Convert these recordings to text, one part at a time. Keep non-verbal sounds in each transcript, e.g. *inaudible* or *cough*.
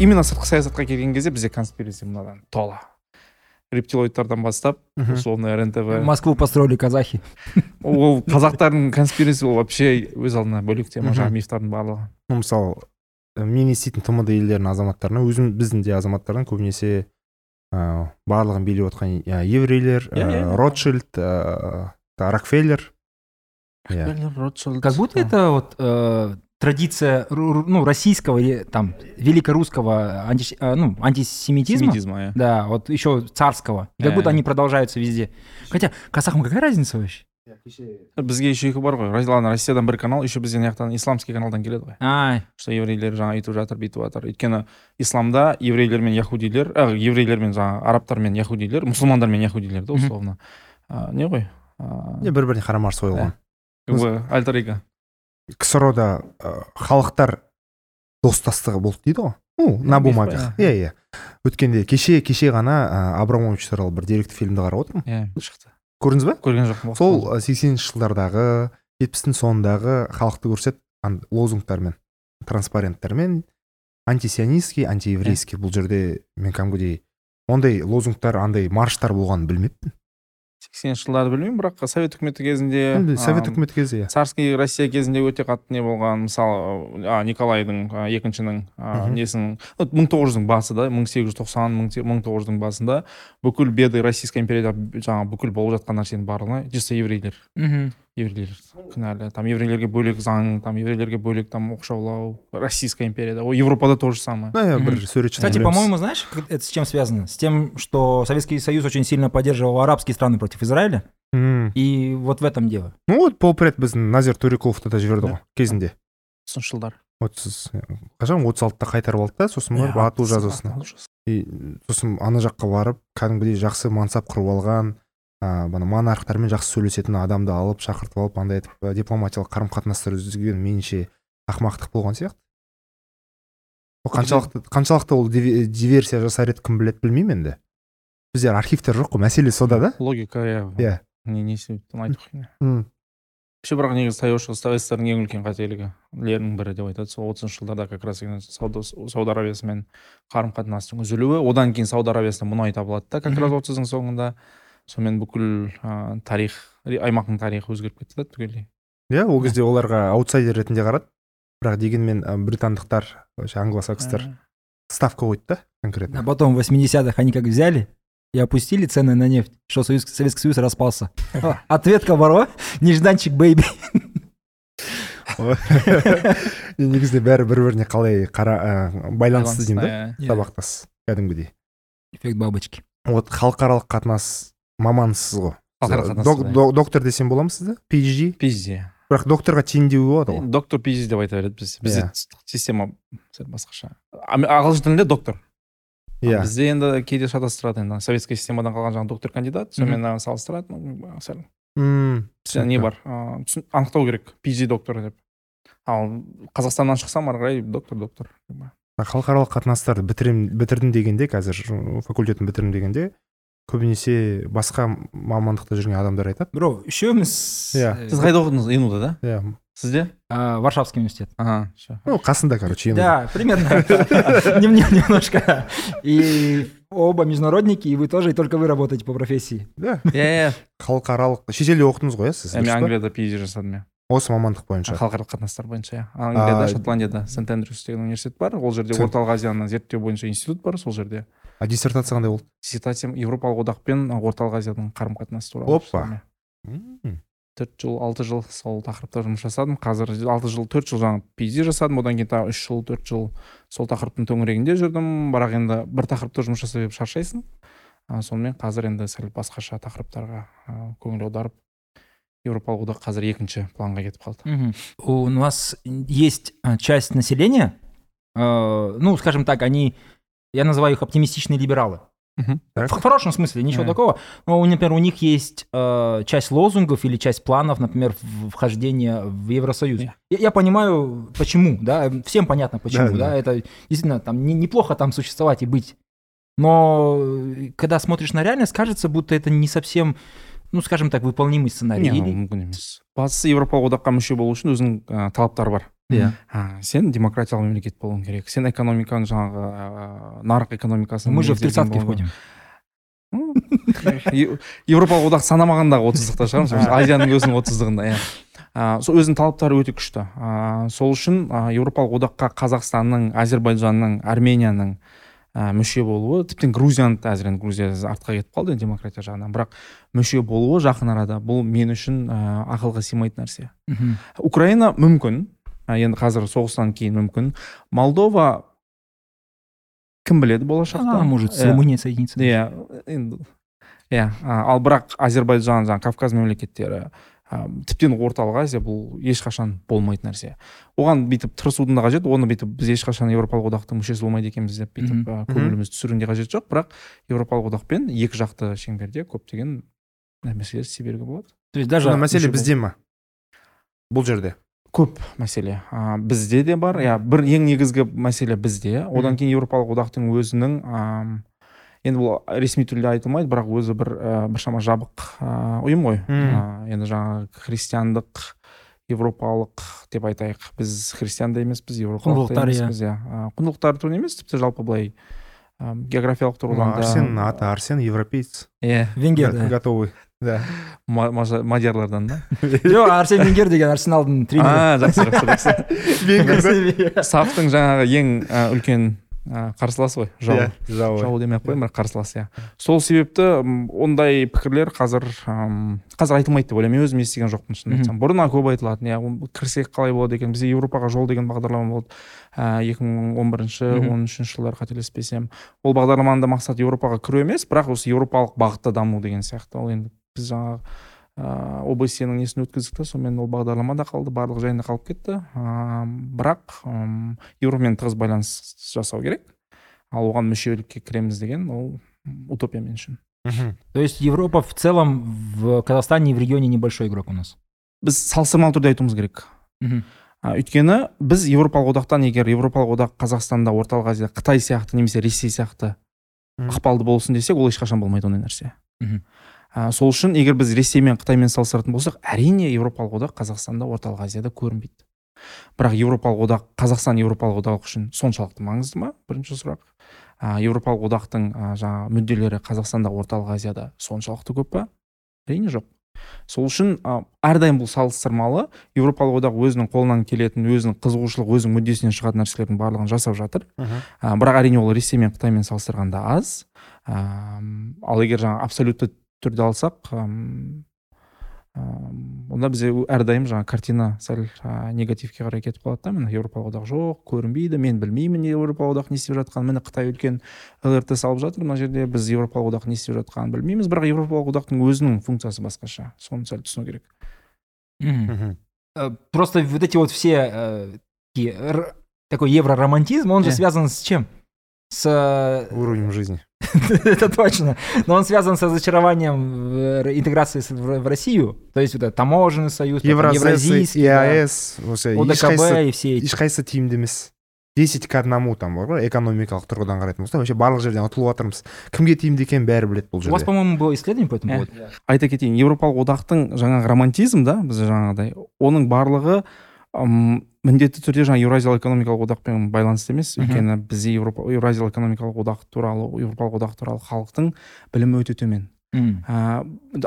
Именно сыртқы саясатқа келген кезде бізде конспирация мынадан тола. Рептилоидтардан бастап условно рнтв. Москву построили казахи. Ол қазақтардың конспирация ол вообще өз алдына бөлек тема жаңағы мифтардың барлығы. Ну мысалы і мен еститін тмд елдерінің азаматтарына өзім біздің де азаматтардан көбінесе ыыы барлығын билеп отқан иә, еврейлер Иә, иә, ротшильд рокфеллер. Ротшильд, Как будто это вот э, традиция ру- ру- ну, российского или там великорусского антиш- э, ну, антисемитизма. семитизма иә Да, вот еще царского. И Как Э. будто они продолжаются везде. Хотя казахам какая разница вообще? бізге еще екі бар ғой Ра- ладно россиядан бір канал еще бізде мына жақтан исламский каналдан келеді ғой А, что еврейлер жаңағы өйтіп жатыр бүйтіп жатыр өйткені исламда еврейлер мен яхудилер ә, еврейлер мен жаңағы арабтар мен яхудилер мұсылмандар мен яхудилер да Мгм. условно А, не ғой а, не бір біріне қарама қарсы қойылған как бы альтер эго ксро да ә, халықтар достастығы болды дейді ғой. Ну на бумагах иә иә. Өткенде кеше кеше ғана ә, абрамович туралы бір деректі фильмді қарап отырмын. Иә шықты. Көрдіңіз ба көрген жоқпын сол ә, сексенінші жылдардағы жетпістің соңындағы халықты көрсетеді лозунгтармен транспаrenттармен антисионистский антиеврейский. Бұл жерде мен кәдімгідей ондай лозунгтар андай марштар болғанын білмеппін. Сексенінші жылдарды білмеймін бірақ совет үкіметі кезінде енді совет үкіметі кезде? Иә царский россия кезінде өте қатты не болған мысалы а, николайдың а, екіншінің а, несін мың тоғыз жүздің басы да мың сегіз жүз тоқсан мың тоғыз жүздің басында бүкіл беды российская империяда жаңағы бүкіл болып жатқан нәрсенің барлығы чисто еврейлер. Мгм. Еврейлер кінәлі там еврейлерге бөлек заң там еврейлерге бөлек там оқшаулау российская империяда ол европада то же самое. Ну иә бір суретші Кстати, по-моему, знаешь, как это с чем связано? С тем, что Советский Союз очень сильно поддерживал арабские страны против Израиля. Мм. И вот в этом дело. ну вот болып рет біздің назир төреқұловты да жіберді ғой кезінде. Отызыншы жылдар отыз қашан отыз алтыда қайтарып алды да сосын барып ату жазасына. и сосын ана жаққа барып кәдімгідей жақсы мансап құрып алған. Ыыы бана монархтармен жақсы сөйлесетін адамды алып шақыртып алып андай етіп ә, дипломатиялық қарым қатынастар үзген меніңше ақымақтық болған сияқты. Ол қаншалықты қаншалықты ол диверсия жасар еді кім біледі білмеймін енді. Бізде архивтер жоқ қой мәселе сода да. Логика иә. Иә. Не не себептен айту қиын М. вообще бірақ негізі таяу шығыс советтердің ең үлкен қателігілерінің бірі деп айтады. Сол отызыншы жылдарда как раз сауда сауд арабиясымен қарым қатынастың үзілуі. Одан кейін сауд арабиясында мұнай табылады да как раз отыздың соңында. Сонымен бүкіл ә, тарих ри- аймақтың тарихы өзгеріп кетті да түгелдей иә ол кезде оларға аутсайдер ретінде қарады бірақ дегенмен ә, британдықтар вообще англосакстар ставка қойды да конкретно А потом в 80-х они как взяли и опустили цены на нефть, что Союз, Советский Союз распался. *laughs* Ответка барва, нежданчик бейби. *laughs* Негізінде бәрі бір біріне қалай қара байланысты деймін да иә. сабақтас кәдімгідей Эффект бабочки. вот халықаралық қатынас мамансыз ғой. Доктор десем бола ма сізді? PhD пизде бірақ докторға теңдеуі болады ғой. Доктор пизде деп айта береді бізде. Бізде Иә. система сәл басқаша. Ағылшын тілінде доктор. Иә. бізде енді кейде шатастырады енді. Советский системадан қалған жаңағы доктор кандидат сонымен салыстырады сәл. М, бізде не бар? Анықтау керек. Пизи доктор деп. Ал қазақстаннан шықсам ары қарай доктор доктор халықаралық қатынастарды бітірем бітірдім дегенде қазір факультетін бітірдім дегенде көбінесе басқа мамандықта жүрген адамдар айтады. Бро, с... Иә. э, сіз қайда оқыдыңыз инуда да? Иә. Сізде? А, Варшавский университет. ага ну қасында короче Да, примерно. *laughs* Нем- нем- Немножко. И оба международники, и вы тоже, и только вы работаете по профессии. иә иә иә халықаралық. Шетелде оқыдыңыз ғой иә сіз мен англияда пизи жасадым иә. Осы мамандық бойынша. Халықаралық қатынастар бойынша иә. Англияда шотландияда сент эндрюс деген университет бар. Ол жерде орталық азияны зерттеу бойынша институт бар сол жерде. А диссертация қандай болды? Диссертациям европалық одақ пен орталық азияның қарым қатынасы туралы Опа. иә. Төрт жыл алты жыл сол тақырыпта жұмыс жасадым. Қазір алты жыл төрт жыл жаңағы пиди жасадым. Одан кейін тағы үш жыл төрт жыл сол тақырыптың төңірегінде жүрдім. Бірақ енді бір тақырыпта жұмыс жасай беріп шаршайсың. А, сонымен қазір енді сәл басқаша тақырыптарға көңіл аударып еуропалық одақ қазір екінші планға кетіп қалды. У нас есть часть населения, э, ну, скажем так, они, я называю их оптимистичные либералы. Мгм. В хорошем смысле, ничего Да. такого. Но, у- например, у них есть э, часть лозунгов или часть планов, например, в- вхождения в Евросоюз. Да. Я, я понимаю, почему, да, всем понятно, почему, Да, да, да. это действительно там не- неплохо там существовать и быть. Но э, когда смотришь на реальность, кажется, будто это не совсем, ну, скажем так, выполнимый сценарий. не Или- ол мүмкін емес батыс еуропалық одаққа мүше болу үшін өзінің ә, талаптары бар иә. А, сен демократиялы мемлекет болуың керек. Сен экономикаң жаңағы ә, нарық экономикасы Мы же в тридцатке входим. Еуропалық одақ санамағандағы отыздықта шығармыз. *laughs* Азияның өзінің отыздығында иә. Сол өзінің талаптары өте күшті. А, сол үшін еуропалық одаққа қазақстанның әзербайжанның арменияның а, мүше болуы тіптен грузияны да әзір енді грузия артқа кетіп қалды енді демократия жағынан. Бірақ мүше болуы жақын арада. Бұл мен үшін а, ақылға сыймайтын нәрсе. Мгм. украина мүмкін енді қазір соғыстан кейін мүмкін. Молдова кім біледі болашақта? А, может, с Иә. Румынией соединиться. иә енді иә. Ал бірақ әзербайжан жаңағы кавказ мемлекеттері а, тіптен орталық азия бұл ешқашан болмайтын нәрсе. Оған бүйтіп тырысудың да қажет оны бүйтіп біз ешқашан еуропалық одақтың мүшесі болмайды екенбіз деп бүйтіп көңілімізді түсірудің де қажеті жоқ. Бірақ еуропалық одақпен екі жақты шеңберде көптеген мәселелер істей беруге болады. То есть даже мәселе бізде ма бұл жерде. Көп мәселе. А, бізде де бар. Иә бір ең негізгі мәселе бізде. Одан кейін еуропалық одақтың өзінің ам, енді бұл ресми түрде айтылмайды бірақ өзі бір ә, біршама жабық ә, ұйым ғой. А, енді жаңағы христиандық еуропалық деп айтайық. Біз христиан да емеспіз еуропалық та Құндылықтар, иә. емеспіз иә. Құндылықтар туралы емес тіпті жалпы былай географиялық тұрғыдан да арсен аты арсен европеец. Иә Венгер, готовый да. Мадиярлардан да? *laughs* Жоқ арсен венгер деген арсеналдың тренері. А жақсы жақсы жақсы. *laughs* Сафтың жаңағы ең үлкен қарсыласы ғой жауы Иә, жауы жау демей ақ қояйын бірақ қарсылас иә. Сол себепті ондай пікірлер қазір қазір айтылмайды деп ойлаймын. Мен өзім естіген жоқпын шынымды айтсам. Бұрын көп айтылатын иә. Кірсек қалай болады екен? Бізде еуропаға жол деген бағдарлама болды екі мың он бірінші он үшінші жылдары қателеспесем. Ол бағдарламаның да мақсаты еуропаға кіру емес бірақ осы еуропалық бағытта даму деген сияқты. Ол енді біз жаңағы ыыы обсенің несін өткіздік та сонымен ол бағдарлама да қалды барлық жайында қалып кетті ыыы бірақ м, еуромен тығыз байланыс жасау керек ал оған мүшелікке кіреміз деген ол утопия мен үшін. То есть Европа в целом в Казахстане и в регионе небольшой игрок у нас. біз салыстырмалы түрде айтуымыз керек Мгм. А, өйткені біз еуропалық одақтан егер еуропалық одақ қазақстанда орталық азияда қытай сияқты немесе ресей сияқты ықпалды болсын десек ол ешқашан болмайды ондай нәрсе Мгм. А, сол үшін егер біз ресей мен қытаймен салыстыратын болсақ әрине еуропалық одақ қазақстанда орталық азияда көрінбейді. Бірақ еуропалық одақ қазақстан еуропалық одақ үшін соншалықты маңызды ма? Бірінші сұрақ. А, еуропалық одақтың а, жаңағы мүдделері қазақстанда орталық азияда соншалықты көп па? Әрине жоқ. Сол үшін а, әрдайым бұл салыстырмалы. Еуропалық одақ өзінің қолынан келетін өзінің қызығушылық өзінің мүддесінен шығатын нәрселердің барлығын жасап жатыр. А, бірақ әрине ол ресей мен қытаймен салыстырғанда аз. Ам, ал егер жаңағы абсолютті түрде алсақ онда бізде әрдайым жаңағы картина сәл а, негативке қарай кетіп қалады да міне еуропалық одақ жоқ көрінбейді мен білмеймін еуропалық одақ не істеп жатқанын міне қытай үлкен лрт салып жатыр мына жерде біз еуропалық одақ не істеп жатқанын білмейміз бірақ еуропалық одақтың өзінің функциясы басқаша соны сәл түсіну керек. Мгм. Э, Просто вот эти вот все э, такой евроромантизм, он же Э. связан с чем? С уровнем жизни *laughs* это точно. Но он связан с разочарованием интеграции в Россию. То есть вот этот таможенный союз, евразийский, да, еаэс ОДКБ и все эти. ешқайсысы тиімді емес десять к одному там бар ғой экономикалық тұрғыдан қарайтын болсақ вообще барлық жерден ұтылып жатырмыз кімге тиімді екенін бәрі біледі бұл У вас, жерде по-моему, было исследование по этому Э. поводу. айта кетейін еуропалық одақтың жаңағы романтизм да біз жаңағыдай оның барлығы міндетті түрде жаңағы еуразиялық экономикалық одақпен байланысты емес өйткені бізде еуропа еуразиялық экономикалық одақ туралы еуропалық одақ туралы халықтың білімі өте төмен. Ә,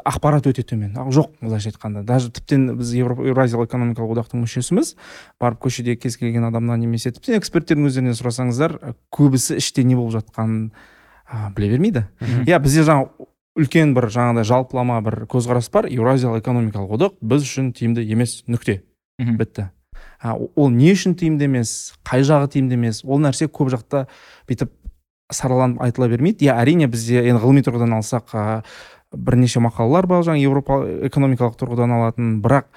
ақпарат өте төмен. Жоқ былайша айтқанда. Даже тіптен біз Еуропа- еуразиялық экономикалық одақтың мүшесіміз барып көшеде кез келген адамнан немесе тіптен эксперттердің өздерінен сұрасаңыздар көбісі іште не болып жатқанын ә, біле бермейді. Иә бізде жаңа үлкен бір жаңағыдай жалпылама бір көзқарас бар еуразиялық экономикалық одақ біз үшін тиімді емес. Нүкте. Мгм. бітті. Ол не үшін тиімді емес қай жағы тиімді емес ол нәрсе көп жақта бүйтіп сараланып айтыла бермейді. Иә әрине бізде енді ғылыми тұрғыдан алсақ а, бірнеше мақалалар бар жаңағы еуропа экономикалық тұрғыдан алатын бірақ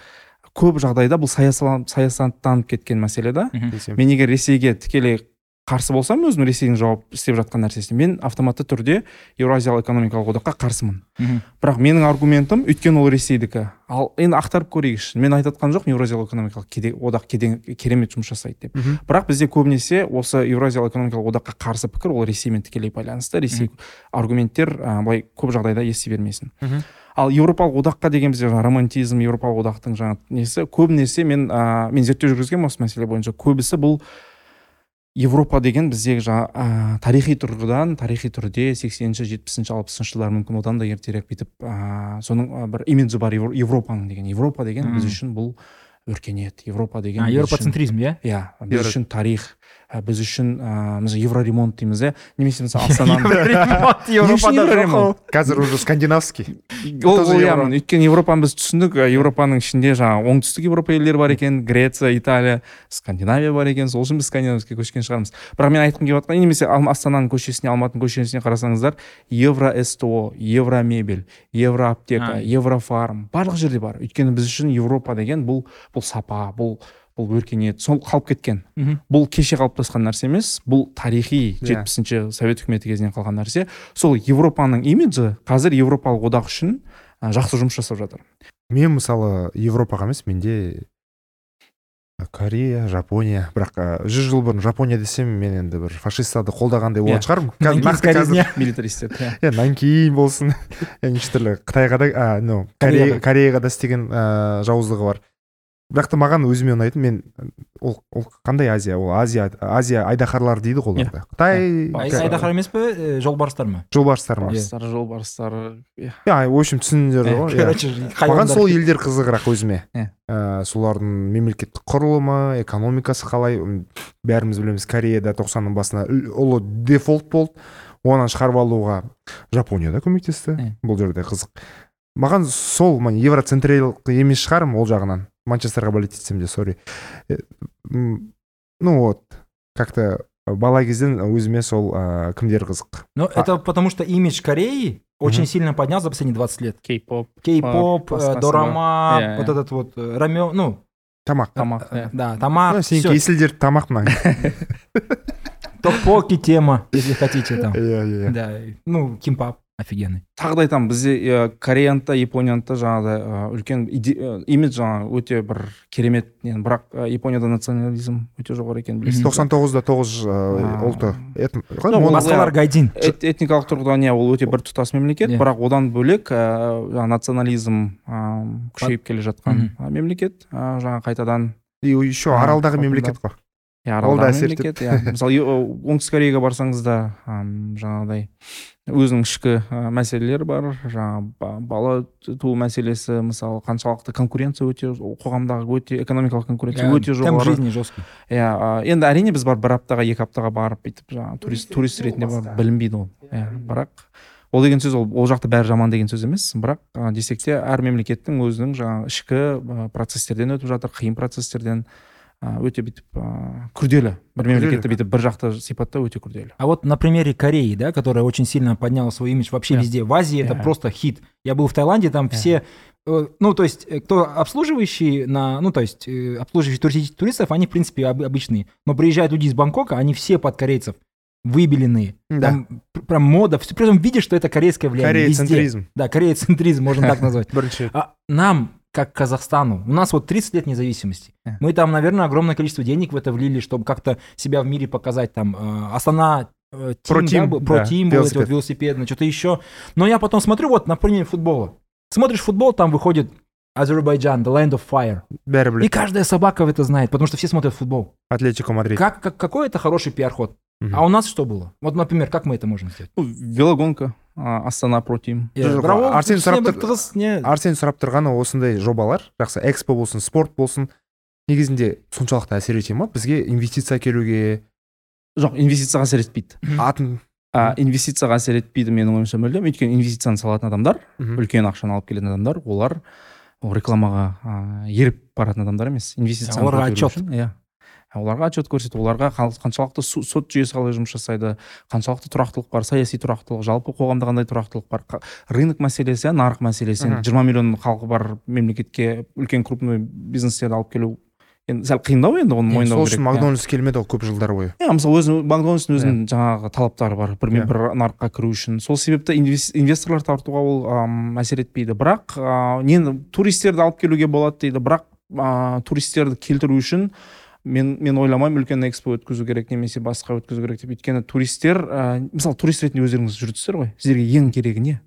көп жағдайда бұл саясаттанып кеткен мәселе да. Мен егер ресейге тікелей қарсы болсам өзім ресейдің жауап істеп жатқан нәрсесіне. Мен автоматты түрде еуразиялық экономикалық одаққа қарсымын. Мгм. бірақ менің аргументім өйткені ол ресейдікі. Ал енді ақтарып көрейікші. Мен айтып жатқан жоқпын еуразиялық экономикалық кеде- одақ кеден- керемет жұмыс жасайды деп. Бірақ бізде көбінесе осы еуразиялық экономикалық одаққа қарсы пікір ол ресеймен тікелей байланысты. Ресей аргументтер ә, былай көп жағдайда ести бермесін. Ал еуропалық одаққа деген бізде романтизм еуропалық одақтың жаңағы несі көбінесе мен ә, мен зерттеу жүргізгенмін осы мәселе бойынша. Көбісі бұл европа деген біздегі жаңағы ә, тарихи тұрғыдан тарихи түрде сексенінші жетпісінші алпысыншы жылдар мүмкін одан да ертерек бүйтіп ә, соның ә, бір имиджі бар Евро- европаның деген. Европа деген біз үшін бұл өркениет. Европа деген А, біз үшін- европоцентризм иә? иә біз үшін тарих. Біз үшін ә, біз евроремонт дейміз иә? Немесе мысалы астананы *laughs* қазір уже скандинавский. Ол иә өйткені европаны біз түсіндік европаның ішінде жаңағы оңтүстік европа елдері бар екен греция италия скандинавия бар екен. Сол үшін біз скандинавскийге көшкен шығармыз. Бірақ мен айтқым келіп жатқан немесе астананың көшесіне алматының көшесіне қарасаңыздар евро сто евромебель евроаптека еврофарм барлық жерде бар. Өйткені біз үшін европа деген бұл бұл сапа бұл бұл өркениет сол қалып кеткен Мгм. бұл кеше қалыптасқан нәрсе емес бұл тарихи Иә. жетпісінші совет үкіметі кезінен қалған нәрсе сол европаның имиджі қазір европалық одақ үшін ә, жақсы жұмыс жасап жатыр мен мысалы европаға емес менде корея жапония бірақ жүз жыл бұрын жапония десем мен енді бір фашистерді қолдағандай болатын Иә. шығармын *laughs* милитаристер иә иә нанкин болсын *laughs* неше түрлі қытайға да ну Кореяға. да істеген ә, жауыздығы бар бірақ та маған өзіме ұнайтын мен ол ол қандай азия? Ол азия азия айдаһарлары дейді ғой оларды қытай Ай- Ай- Ай- айдаһар емес пе жолбарыстар ма? Жолбарыстар ма? Барыстар жолбарыстар иә. Иә в общем түсіндіңдер ғой *laughs* иә. короче маған сол елдер қызығырақ өзіме. Иә. ә, солардың мемлекеттік құрылымы экономикасы қалай бәріміз білеміз кореяда тоқсанның басында ұлы дефолт болды. Оны шығарып алуға жапония да көмектесті. Иә. бұл жерде қызық. Маған сол мен евроцентрилық емес шығармын ол жағынан. манчестерға болеть етсем де сори Э, м, ну вот как то бала кезден өзіме сол ә, кімдер қызық Но это потому что имидж Кореи очень Мгм. сильно поднялся за последние 20 лет. кей-поп Кей-поп, басқасы э, дорама, бар. Иә, вот иә. этот вот э, рамен, ну, тамақ тамақ э, иә да, тамак, Ну, сенікі всё. есілдер тамақ мына токпоки тема, если хотите там. *laughs* иә иә Да, ну, кимпап Офигенный. тағы да айтамын бізде ә, кореяны да японияны да жаңағыдай ә, үлкен ә, имидж жаңағы өте бір керемет. Не бірақ ә, японияда национализм өте жоғары екенін білесіз. тоқсан тоғызда тоғыз ұлты. Басқалар гайдин. Эт- этникалық тұрғыдан иә ол өте біртұтас мемлекет. Иә. бірақ одан бөлек ә, жаңағы национализм ә, күшейіп келе жатқан ә, мемлекет ә, жаңағы қайтадан и еще аралдағы мемлекет қой. Иә Ол да аралдағы әсер мемлекет иә. *laughs* Мысалы оңтүстік кореяға барсаңыз да жаңағыдай өзінің ішкі ә, мәселелері бар. Жаңағы ба- бала туу мәселесі мысалы қаншалықты конкуренция өте қоғамдағы өте экономикалық конкуренция өте Темп жоғары. жизни жесткий. иә енді әрине біз барып бір аптаға екі аптаға барып бүйтіп жаңағы турист турист ретінде барып білінбейді ол. Иә бірақ ол деген сөз ол ол жақта бәрі жаман деген сөз емес. Бірақ ә, десек те әр мемлекеттің өзінің жаңағы ішкі ә, процестерден өтіп жатыр қиын процестерден ә, өте бүйтіп ә, күрделі бір мемлекетті бүйтіп бір жақты сипаттау өте күрделі А вот на примере Кореи, да, которая очень сильно подняла свой имидж вообще Да. везде. В Азии это Да. просто хит. Я был в Таиланде, там Да. все, э, ну, то есть, э, кто обслуживающий на, ну, то есть, э, обслуживающие туристи- туристов, они, в принципе, об- обычные. Но приезжают люди из Бангкока, они все под корейцев, выбеленные. Да. Там пр- прям мода, всё- при этом видишь, что это корейское влияние везде. кореецентризм Да, кореецентризм, можно так назвать. бірінші А нам, как Казахстану, у нас вот 30 лет независимости. Да. Мы там, наверное, огромное количество денег в это влили, чтобы как-то себя в мире показать. Там э, Астана, э, Про Тим, Тим, да, был, про да, Тим, был эти вот велосипед. велосипедные, что-то еще. Но я потом смотрю, вот, например, футбола. Смотришь футбол, там выходит Азербайджан, The Land of Fire. бәрі И біледі каждая собака это знает, потому что все смотрят футбол. атлетико мадрид Как, как, какой это хороший пиар-ход. Мгм. А у нас что было? Вот, например, как мы это можем сделать? ну, велогонка ә, Астана про тим Иә, жоқ, Арсен сұрап тығыз не? Арсен сұрап тұрғаны осындай жобалар. Жақсы экспо болсын спорт болсын. Негізінде соншалықты әсер ете ма? Бізге инвестиция әкелуге жоқ инвестицияға әсер етпейді. Атын ә, инвестицияға әсер етпейді менің ойымша мүлдем. Өйткені инвестицияны салатын адамдар үлкен ақшаны алып келетін адамдар олар ол рекламаға ә, еріп баратын адамдар емес. Инвестицияны оларға отчет. иә. Оларға отчет көрсету оларға қаншалықты сот жүйесі қалай жұмыс жасайды қаншалықты тұрақтылық бар саяси тұрақтылық жалпы қоғамда қандай тұрақтылық бар рынок мәселесі иә, нарық мәселесі енді жиырма миллион халқы бар мемлекетке үлкен крупный бизнестерді алып келу. Енді сәл қиындау енді оны Иә, мойындау сол керек үшін иә. макдональдс келмеді ғой көп жылдар бойы. Иә мысалы өзінің макдональдстың өзінің жаңағы талаптары бар бір, Иә. бір нарыққа кіру үшін. Сол себепті инвес- инвесторлар тартуға ол әсер етпейді. Бірақ ә, нені туристерді алып келуге болады дейді бірақ ә, туристерді келтіру үшін мен мен ойламаймын үлкен экспо өткізу керек немесе басқа өткізу керек деп. Өйткені туристер ә, мысалы турист ретінде өздеріңіз жүрсіздер ғой сіздерге ең керегі не?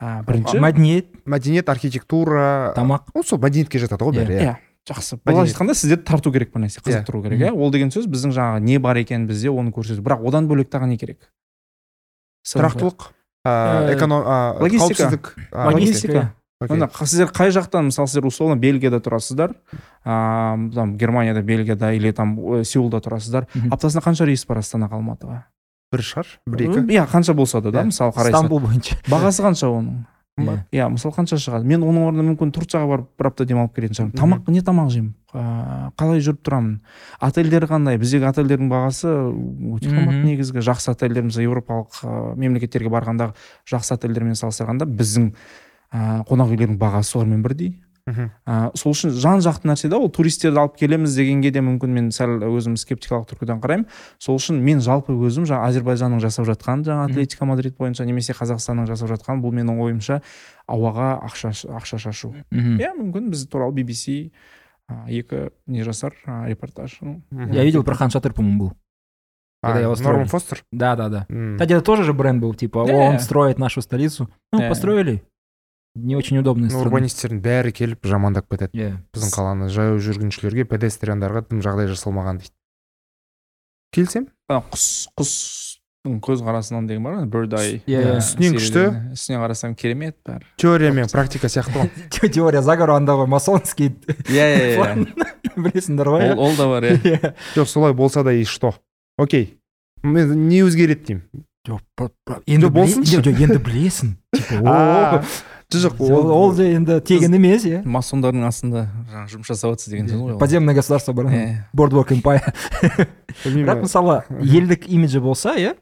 А, бірінші? Мәдениет. Мәдениет архитектура. Тамақ. Ну сол мәдениетке жатады ғой бәрі иә. жақсы. Былайша айтқанда сіздерді тарту керек бір нәрсе Иә. қызықтыру керек иә. Ол деген сөз біздің жаңағы не бар екенін бізде оны көрсету. Бірақ одан бөлек тағы не керек? Тұрақтылық Э, эконом логистика. логистика. Окей. міне сіздер қай жақтан мысалы сіздер условно бельгияда тұрасыздар ыыы там германияда бельгияда или там э, сеулда тұрасыздар аптасына қанша рейс бар астанаға алматыға? Бір шығар бір екі? Иә қанша болса да да Иә. мысалы қарайсың стамбул бойынша. Бағасы қанша оның? Иә. иә мысалы қанша шығады? Мен оның орнына мүмкін турцияға барып бір апта демалып келетін шығармын. Тамақ не тамақ жеймін? Ыыы қалай жүріп тұрамын? Отельдер қандай? Біздегі отельдердің бағасы өте қымбат негізгі. Жақсы отельдер мысалы еуропалық мемлекеттерге барғандағы жақсы отельдермен салыстырғанда біздің ыыы қонақ үйлердің бағасы солармен бірдей. Мхм. ә, сол үшін жан жақты нәрсе да ол туристерді алып келеміз дегенге де мүмкін мен сәл өзім скептикалық тұрғыдан қараймын. Сол үшін мен жалпы өзім жаңағы әзірбайжанның жасап жатқан жаңағы Мгм. атлетика мадрид бойынша немесе қазақстанның жасап жатқан бұл менің ойымша ауаға ақша ақша шашу. Иә мүмкін біз туралы BBC ә, екі не жасар ә, репортаж. Я видел про хан шатыр по моему был. А, когда его строили. норман фостер? Да да да. М. кстати это тоже же бренд был типа он строит нашу столицу. Ну построили. Не очень страна урбанистердің бәрі келіп жамандап кетеді Иә. біздің қаланы жаяу жүргіншілерге педестриандарға тым жағдай жасалмаған дейді келісемін құс құстың көзқарасынан деген бар ғой bird eye Иә, иә. ә, Үстінен күшті. үстінен қарасаң керемет бәрі теория мен практика сияқты ғой *laughs* теория заговора анда ғой масонский иә иә *laughs* план. *laughs* білесіңдер ғой иә? ол, ол да бар иә Иә. жоқ солай болса да и что окей мен не өзгереді деймін жоқ енді болсыншы. енді білесің типа Жоқ ол ол же енді тегін емес иә. масондардың астында жаңағы жұмыс жасап жатсыз деген сөз ғой подземное государство бар Иә. білмеймін бірақ мысалы елдік имиджі болса иә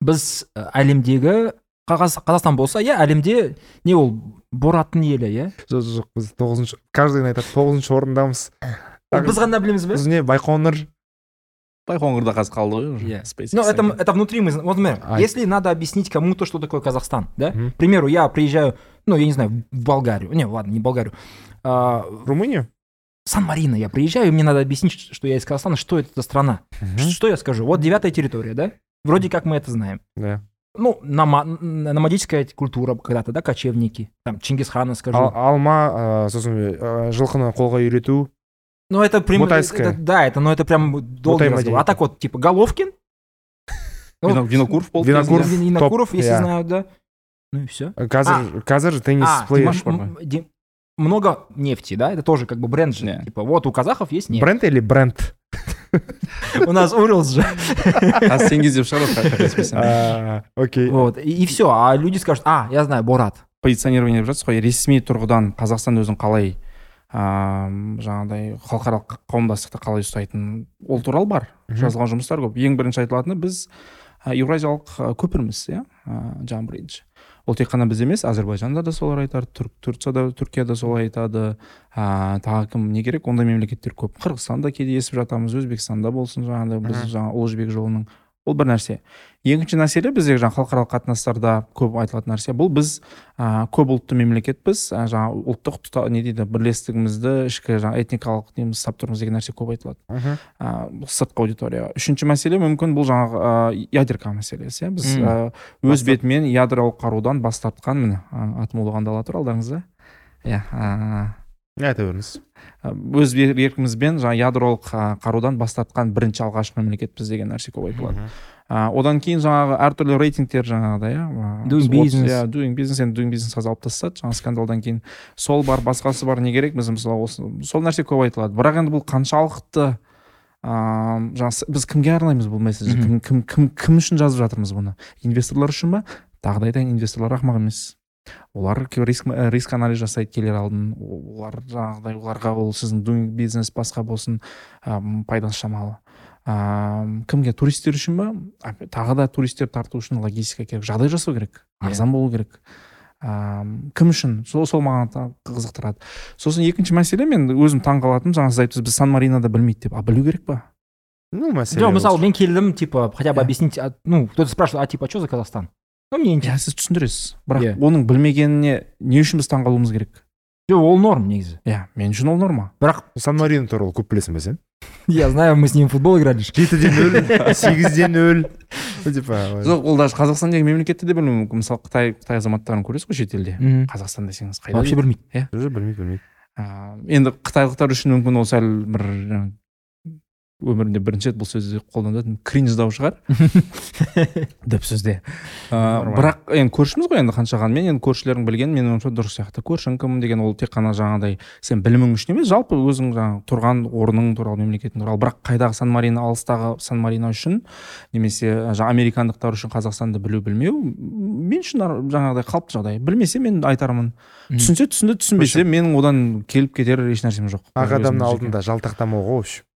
біз әлемдегі қазақстан болса иә әлемде не ол бораттың елі иә. Жоқ жоқ біз тоғызыншы каждый айтады тоғызыншы орындамыз. Біз ғана білеміз бе? Біз не байқоңыр? Байқоңырда қазір қалды ғой уже Иә. Ну, это, это внутри мы... Вот, если надо объяснить кому-то, что такое Казахстан, да? К примеру, я приезжаю, ну, я не знаю, в Болгарию. Не, ладно, не Болгарию. А, румынию Сан-Марино я приезжаю, и мне надо объяснить, что я из Казахстана, что это за страна. Ш- Что я скажу? Вот девятая территория, да? Вроде как мы это знаем. да Ну, нама- н- номадическая культура когда-то, да, кочевники. Там, Чингисхана скажу. Ал- алма сосын ә, жылқыны қолға үйрету ну, это прям... Ботайская. это- да, это, но это прям долгий разговор. А так вот, типа, Головкин, Вино- винокуров Винокуров. Винокуров, если иә. знают, да. Ну и все. қазір қазір теннис А, плеер много нефти, да? Это тоже как бы бренд же. Не. Типа вот у казахов есть нефть. бренд или бренд У нас Уралс же. қазір теңге іздеп шығарады қателеспесем А, окей Вот. И все. А люди скажут, а, я знаю, Борат. позиционирование деп жатсыз ғой ресми тұрғыдан қазақстан өзін қалай ыыы жаңағыдай халықаралық қауымдастықты қалай ұстайтын ол туралы бар жазылған жұмыстар көп ең бірінші айтылатыны біз еуразиялық көпірміз иә жаңағы бірінші ол тек қана біз емес әзірбайжанда да солар айтады түрк турцияда түркияда солай айтады. Ә, тағы кім не керек? Ондай мемлекеттер көп. Қырғызстанда кейде естіп жатамыз өзбекстанда болсын жаңағыдай біз жаңағы ұлы жібек жолының ол бір нәрсе. Екінші мәселе біздегі жаңағы халықаралық қатынастарда көп айтылатын нәрсе. Бұл біз ә, көп ұлтты мемлекетпіз. Ә, жаңағы ұлттық тұта- не дейді бірлестігімізді ішкі жаңағы этникалық неміз ұстап тұрмыз деген нәрсе көп айтылады. Мгм. ә, сыртқы аудитория. Үшінші мәселе мүмкін бұл жаңағы ә, ядерка мәселесі иә. Біз ә, өз бетімен ядролық қарудан бас тартқан міне атом улаған дала тұр алдарыңызда иә айта беріңіз. Өз еркімізбен жаңағы ядролық қарудан бас тартқан бірінші алғашқы мемлекетпіз деген нәрсе көп айтылады. Одан кейін жаңағы әртүрлі рейтингтер жаңағыдай иә Doing business. иә doing business енді doing business қазір алып тастады жаңағы скандалдан кейін сол бар басқасы бар не керек біз мысалы осы сол нәрсе көп айтылады. Бірақ енді бұл қаншалықты ыыы жаңағы с- біз кімге арнаймыз бұл месседжді? Кім, кім, кім үшін жазып жатырмыз бұны? Инвесторлар үшін ба? Тағы да айтайын инвесторлар ақымақ емес. Олар риск, ә, риск анализ жасайды келер алдын. Олар жаңағыдай оларға ол сіздің doing бизнес басқа болсын ә, пайдасы шамалы. Ыыы кімге? Туристер үшін ба тағы да туристер тарту үшін логистика керек жағдай жасау керек Иә. арзан болу керек. Ыыы кім үшін? Сол сол маған қызықтырады. Сосын екінші мәселе мен өзім таң қалатыным жаңа сіз айттыңыз біз сан маринода білмейді деп. А білу керек па? Ну мәселе Жоқ, мысалы мен келдім, типа, хотя бы Иә. объяснить, ну, кто-то спрашивает, а типа, что за Казахстан? Иә сіз түсіндіресіз. Бірақ Иә. оның білмегеніне не үшін біз таң қалуымыз керек? Жоқ, ол норм негізі. иә мен үшін ол норма. Бірақ сан марино туралы көп білесің бе сен? *laughs* Я знаю, мы с ним в футбол играли. же. жетіде нөл *laughs* сегізде нөл. Типа жоқ ол даже қазақстан деген мемлекетті де білмеуі мүмкін мысалы қытай қытай азаматтарын көресіз ғой шетелде қазақстан десеңіз қайда вообще білмейді. Уже білмейді білмейді. А, енді қытайлықтар үшін мүмкін ол сәл бір жаңағы өмірінде бірінші рет бұл сөзді қолданатын кринждау шығар. *laughs* Деп сөзде. Ә, бірақ енді көршіміз ғой енді қаншағанмен енді көршілерің білген менің ойымша дұрыс сияқты. Көршің кім деген ол тек қана жаңағыдай сен білімің үшін емес жалпы өзің жаңағы тұрған орның туралы мемлекетің туралы. Бірақ қайдағы сан марино алыстағы сан марино үшін немесе американдықтар үшін қазақстанды білу білмеу мен үшін жаңағыдай қалыпты жағдай. Білмесе мен айтармын. Түсінсе түсінді түсінбесе менің одан келіп кетер ешнәрсем жоқ. Ақ адамның алдында жалтақтамау ғой в общем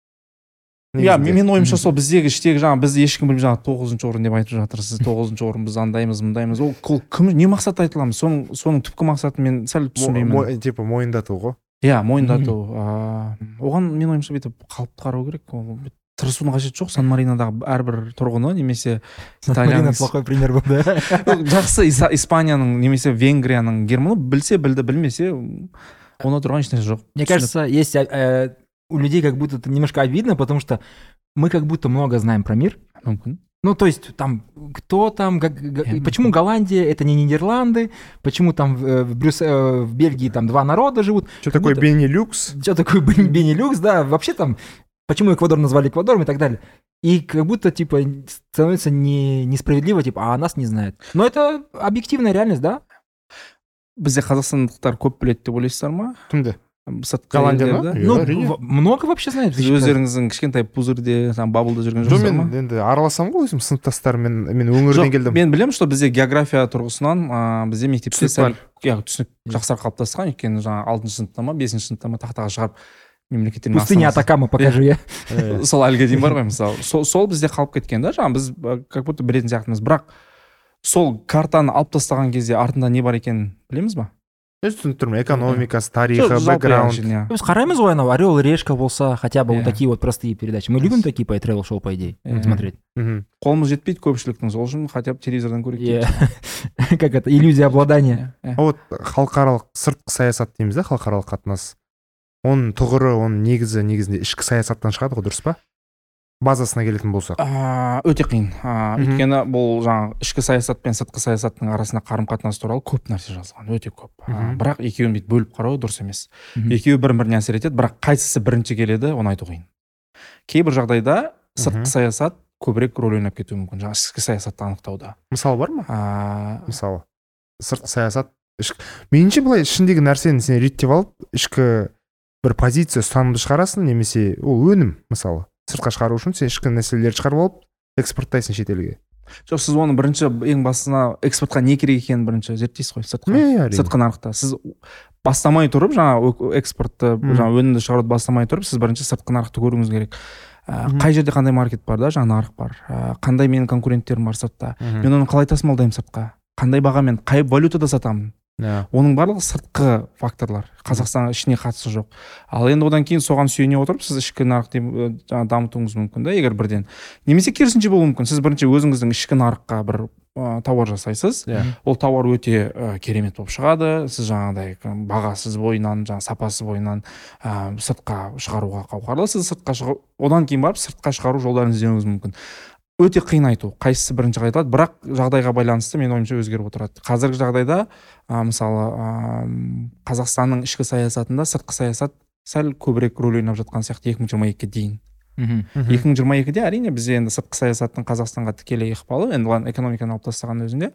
иә менің ойымша сол біздегі іштегі жаңағы бізді ешкім білмей жаңағы тоғызыншы орын деп айтып жатырсыз тоғызыншы орын біз андаймыз мындаймыз ол ол кім не мақсатта айтыламыз соның соның түпкі мақсатын мен сәл түсінбеймін. типа мойындату ғой. Иә мойындату. Ыыы оған менің ойымша бүйтіп қалыпты қарау керек. Ол тырысудың қажеті жоқ. Сан маринодағы әрбір тұрғыны немесе плохой пример Ну, *laughs* жақсы испанияның немесе венгрияның германы білсе білді білмесе оны тұрған ешнәрсе жоқ. Мне кажется, есть э, у людей как будто это немножко обидно, потому что мы как будто много знаем про мир. мүмкін Ну, то есть, там, кто там, как- га- Я- почему Голландия, это не Нидерланды, почему там в, э, в, Брюс- э, в Бельгии там два народа живут, что Как такое будто- бенилюкс что такое Бен- Бенилюкс, да, вообще там, почему Эквадор назвали Эквадором и так далее. И как будто, типа, становится не, несправедливо, типа, а нас не знают. Но это объективная реальность, да? бізде қазақстандықтар көп біледі деп ойлайсыздар ма кімді сыртқы Голландия ма? елдерді? Иә, ну, много вообще знает. сіз өздеріңіздің кішкентай пузырьде там баблда жүрген жоқ жоқсыздар мен енді араласамын ғой өзім сыныптастарыммен мен өңірден жоқ келдім. мен білемін что бізде география тұрғысынан ыыы бізде мектепте сәл иә түсінік жақсырақ қалыптасқан. Өйткені жаңағы алтыншы сыныпта ма бесінші сыныпта ма тақтаға шығарып мемлекеттен Пустыня Атакама, покажу я. Э, *laughs* сол әліге дейін бар ғой мысалы. Сол, сол бізде қалып кеткен да жаңағы біз как будто білетін сияқтымыз. Бірақ сол картаны алып тастаған кезде артында не бар екенін білеміз ба? Түсініп тұрмын экономикасы тарихы бэкграунд. Біз қараймыз ғой анау орел и решка болса хотя бы вот такие вот простые передачи. Мы любим такие по тревел шоу по идее Иә. смотреть. Қолымыз жетпейді көпшіліктің сол үшін хотя бы телевизордан көрейік Иә. *laughs* как это? Иллюзия обладания. А вот халықаралық сыртқы саясат дейміз да халықаралық қатынас. Оның тұғыры оның негізі негізінде ішкі саясаттан шығады ғой дұрыс па? Базасына келетін болсақ. Аа, өте қиын. Мгм. өйткені бұл жаңағы ішкі саясат пен сыртқы саясаттың арасында қарым қатынас туралы көп нәрсе жазылған өте көп. Мгм. бірақ екеуін бүйтіп бөліп қарау дұрыс емес. Екеуі бір біріне әсер етеді бірақ қайсысы бірінші келеді оны айту қиын. Кейбір жағдайда сыртқы саясат көбірек рөл ойнап кетуі мүмкін жаңағы ішкі саясатты анықтауда. Мысалы бар ма? Аа, мысалы сыртқы саясат ішкі меніңше былай ішіндегі нәрсені сен реттеп алып ішкі бір позиция ұстанымды шығарасың немесе ол өнім мысалы. Сыртқа шығару үшін сен ішкі нәрселерді шығарып алып экспорттайсың шетелге жоқ сіз оны бірінші ең басына экспортқа не керек екенін бірінші зерттейсіз ғой сыртқы иә әрине. сыртқы нарықта. Сіз бастамай тұрып жаңағы өк- экспортты жаңағы өнімді шығаруды бастамай тұрып сіз бірінші сыртқы нарықты көруіңіз керек. Ә, қай жерде қандай маркет бар да жаңағы нарық бар? Ә, қандай менің конкуренттерім бар сыртта? Мен оны қалай тасымалдаймын сыртқа? Қандай бағамен қай валютада сатамын? Иә. оның барлығы сыртқы факторлар. Қазақстанға ішіне қатысы жоқ. Ал енді одан кейін соған сүйене отырып сіз ішкі нарықты жаңағы дамытуыңыз мүмкін да егер бірден. Немесе керісінше болуы мүмкін. Сіз бірінші өзіңіздің ішкі нарыққа бір ә, тауар жасайсыз. Иә. ол тауар өте ә, керемет болып шығады. Сіз жаңағыдай к- бағасы бойынан жаңағы сапасы бойынан ә, сыртқа шығаруға қауқарлы. Сіз сыртқа шығу одан кейін барып сыртқа шығару жолдарын іздеуіңіз мүмкін. Өте қиын айту қайсысы бірінші айтылады бірақ жағдайға байланысты менің ойымша өзгеріп отырады қазіргі жағдайда ә, мысалы ә, қазақстанның ішкі саясатында сыртқы саясат сәл көбірек рөл ойнап жатқан сияқты екі мың жиырма екіге дейін Мгм. Мгм. екі мың жиырма екіде әрине бізде енді сыртқы саясаттың қазақстанға тікелей ықпалы енді оған экономиканы алып тастаған өзінде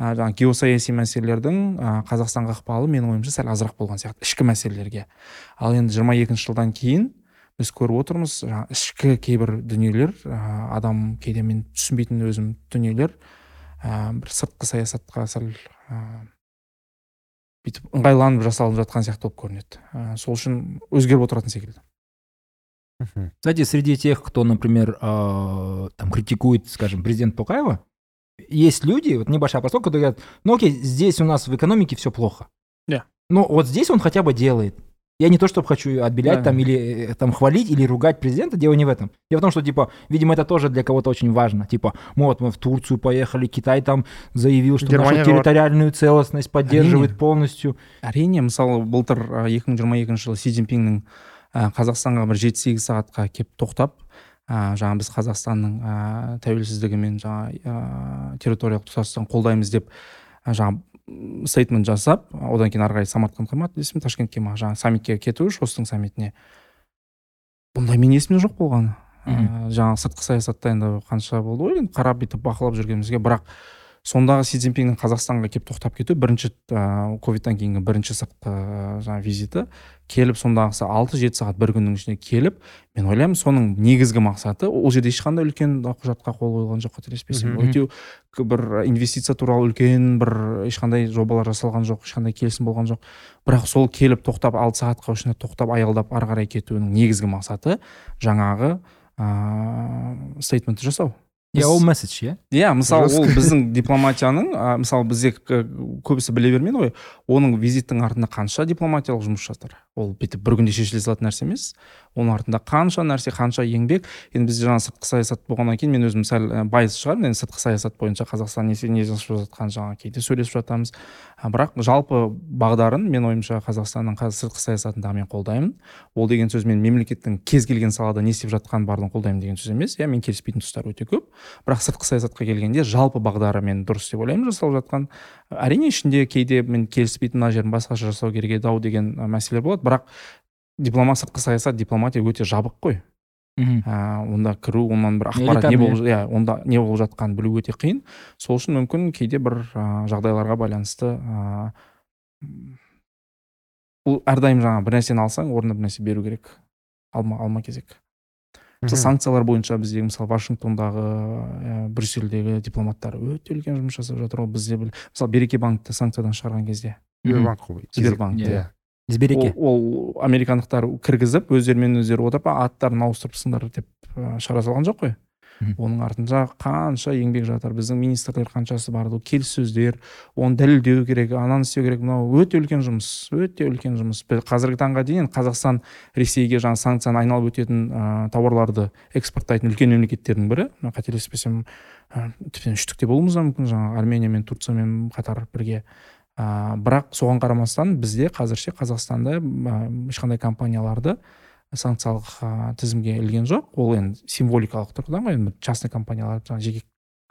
ә, жаңағы геосаяси мәселелердің ә, қазақстанға ықпалы менің ойымша сәл азырақ болған сияқты ішкі мәселелерге ал енді жиырма екінші жылдан кейін біз көріп отырмыз жаңағы ішкі кейбір дүниелер ә, адам кейде мен түсінбейтін өзім дүниелер ә, бір сыртқы саясатқа сәл ә, бүйтіп ыңғайланып жасалып жатқан сияқты болып көрінеді ә, сол үшін өзгеріп отыратын секілді. Кстати, среди тех, кто, например, э, там критикует, скажем, президента Токаева, есть люди, вот небольшая постановка, которые говорят, ну окей, здесь у нас в экономике все плохо. Да. Но вот здесь он хотя бы делает. Я не то, чтобы хочу отбелять Да. там или э, там хвалить или ругать президента, дело не в этом. Дело в том, что, типа, видимо, это тоже для кого-то очень важно. Типа, мы вот мы в Турцию поехали, Китай там заявил, что Германия нашу территориальную целостность поддерживает полностью. әрине мысалы былтыр ә, екі мың жиырма екінші жылы си цзиньпиннің қазақстанға бір жеті сегіз сағатқа келіп тоқтап ә, жаңа біз қазақстанның ә, тәуелсіздігі мен жаңа ә, территориялық тұтастығын қолдаймыз деп ә, жаңа стейтмент жасап одан кейін ары қарай самарқанд қымбат есімі ташкентке ма жаңа саммитке кету шостың саммитіне. Бұндай менің есімде жоқ болғаны. Ә, жаңағы сыртқы саясатта енді қанша болды ғой енді қарап бүйтіп бақылап жүргенімізге. Бірақ сондағы си цзиньпиннің қазақстанға келіп тоқтап кету бірінші ыыы ковидтан кейінгі бірінші сыртқы жаңағы визиті. Келіп сондағысы алты жеті сағат бір күннің ішінде келіп мен ойлаймын соның негізгі мақсаты ол жерде ешқандай үлкен құжатқа қол қойылған жоқ қателеспесем. Өте бір инвестиция туралы үлкен бір ешқандай жобалар жасалған жоқ ешқандай келісім болған жоқ. Бірақ сол келіп тоқтап алты сағатқа үшін тоқтап аялдап ары қарай кетуінің негізгі мақсаты жаңағы ыыы стейтментті жасау. Иә ол месседж иә? Иә мысалы ол біздің дипломатияның мысалы бізде көбісі біле бермейді ғой оның визиттің артында қанша дипломатиялық жұмыс жатыр? Ол бүйтіп бір күнде шешіле салатын нәрсе емес. Оның артында қанша нәрсе қанша еңбек. Енді бізде жаңа сыртқы саясат болғаннан кейін мен өзім сәл байыз шығармын. Енді сыртқы саясат бойынша қазақстан не, не жасап жатқанын жаңағы кейде сөйлесіп жатамыз. Бірақ жалпы бағдарын мен ойымша қазақстанның қазір сыртқы саясатында мен қолдаймын. Ол деген сөз мен мемлекеттің кез келген салада не істеп жатқанын барлығын қолдаймын деген сөз емес. Иә мен келіспейтін тұстары өте көп. Бірақ сыртқы саясатқа келгенде жалпы бағдары мен дұрыс деп ойлаймын жасалып жатқан. Әрине ішінде кейде мен келіспейтін мына жерін басқаша жасау керек еді ау деген мәселелер болады. Бірақ дипломат сыртқы саясат дипломатия өте жабық қой. Мхм. Ә, онда кіру онан бір ақпарат не болып иә онда не болып жатқанын білу өте қиын. Сол үшін мүмкін кейде бір ә, жағдайларға байланысты ә, бұл әрдайым жаңа бір нәрсені алсаң орнына бір нәрсе беру керек. Алма алма кезек. Мысалы санкциялар бойынша біздегі мысалы вашингтондағы ә, брюссельдегі дипломаттар өте үлкен жұмыс жасап жатыр ғой. Бізде біл- мысалы береке банкті санкциядан шығарған кезде. Сбербанк қой. Сбербанк Иә. Сбереке ол, ол американдықтар кіргізіп өздерімен өздері отырып «А, аттарын ауыстырыпсыңдар деп шығара салған жоқ қой. Оның артында қанша еңбек жатыр біздің министрлер қаншасы бар ол келіссөздер оны дәлелдеу керек ананы істеу керек. Мынау өте үлкен жұмыс өте үлкен жұмыс. Біз қазіргі таңға дейін қазақстан ресейге жаңа санкцияны айналып өтетін ә, тауарларды экспорттайтын үлкен мемлекеттердің бірі. Мен қателеспесем ә, тіптен үштікте болуымыз да мүмкін. Жаңағы армения мен турциямен қатар бірге ә, бірақ соған қарамастан бізде қазірше қазақстанда ә, ешқандай компанияларды санкциялық ә, тізімге ілген жоқ. Ол енді символикалық тұрғыдан ғой енді частный компаниялар жеке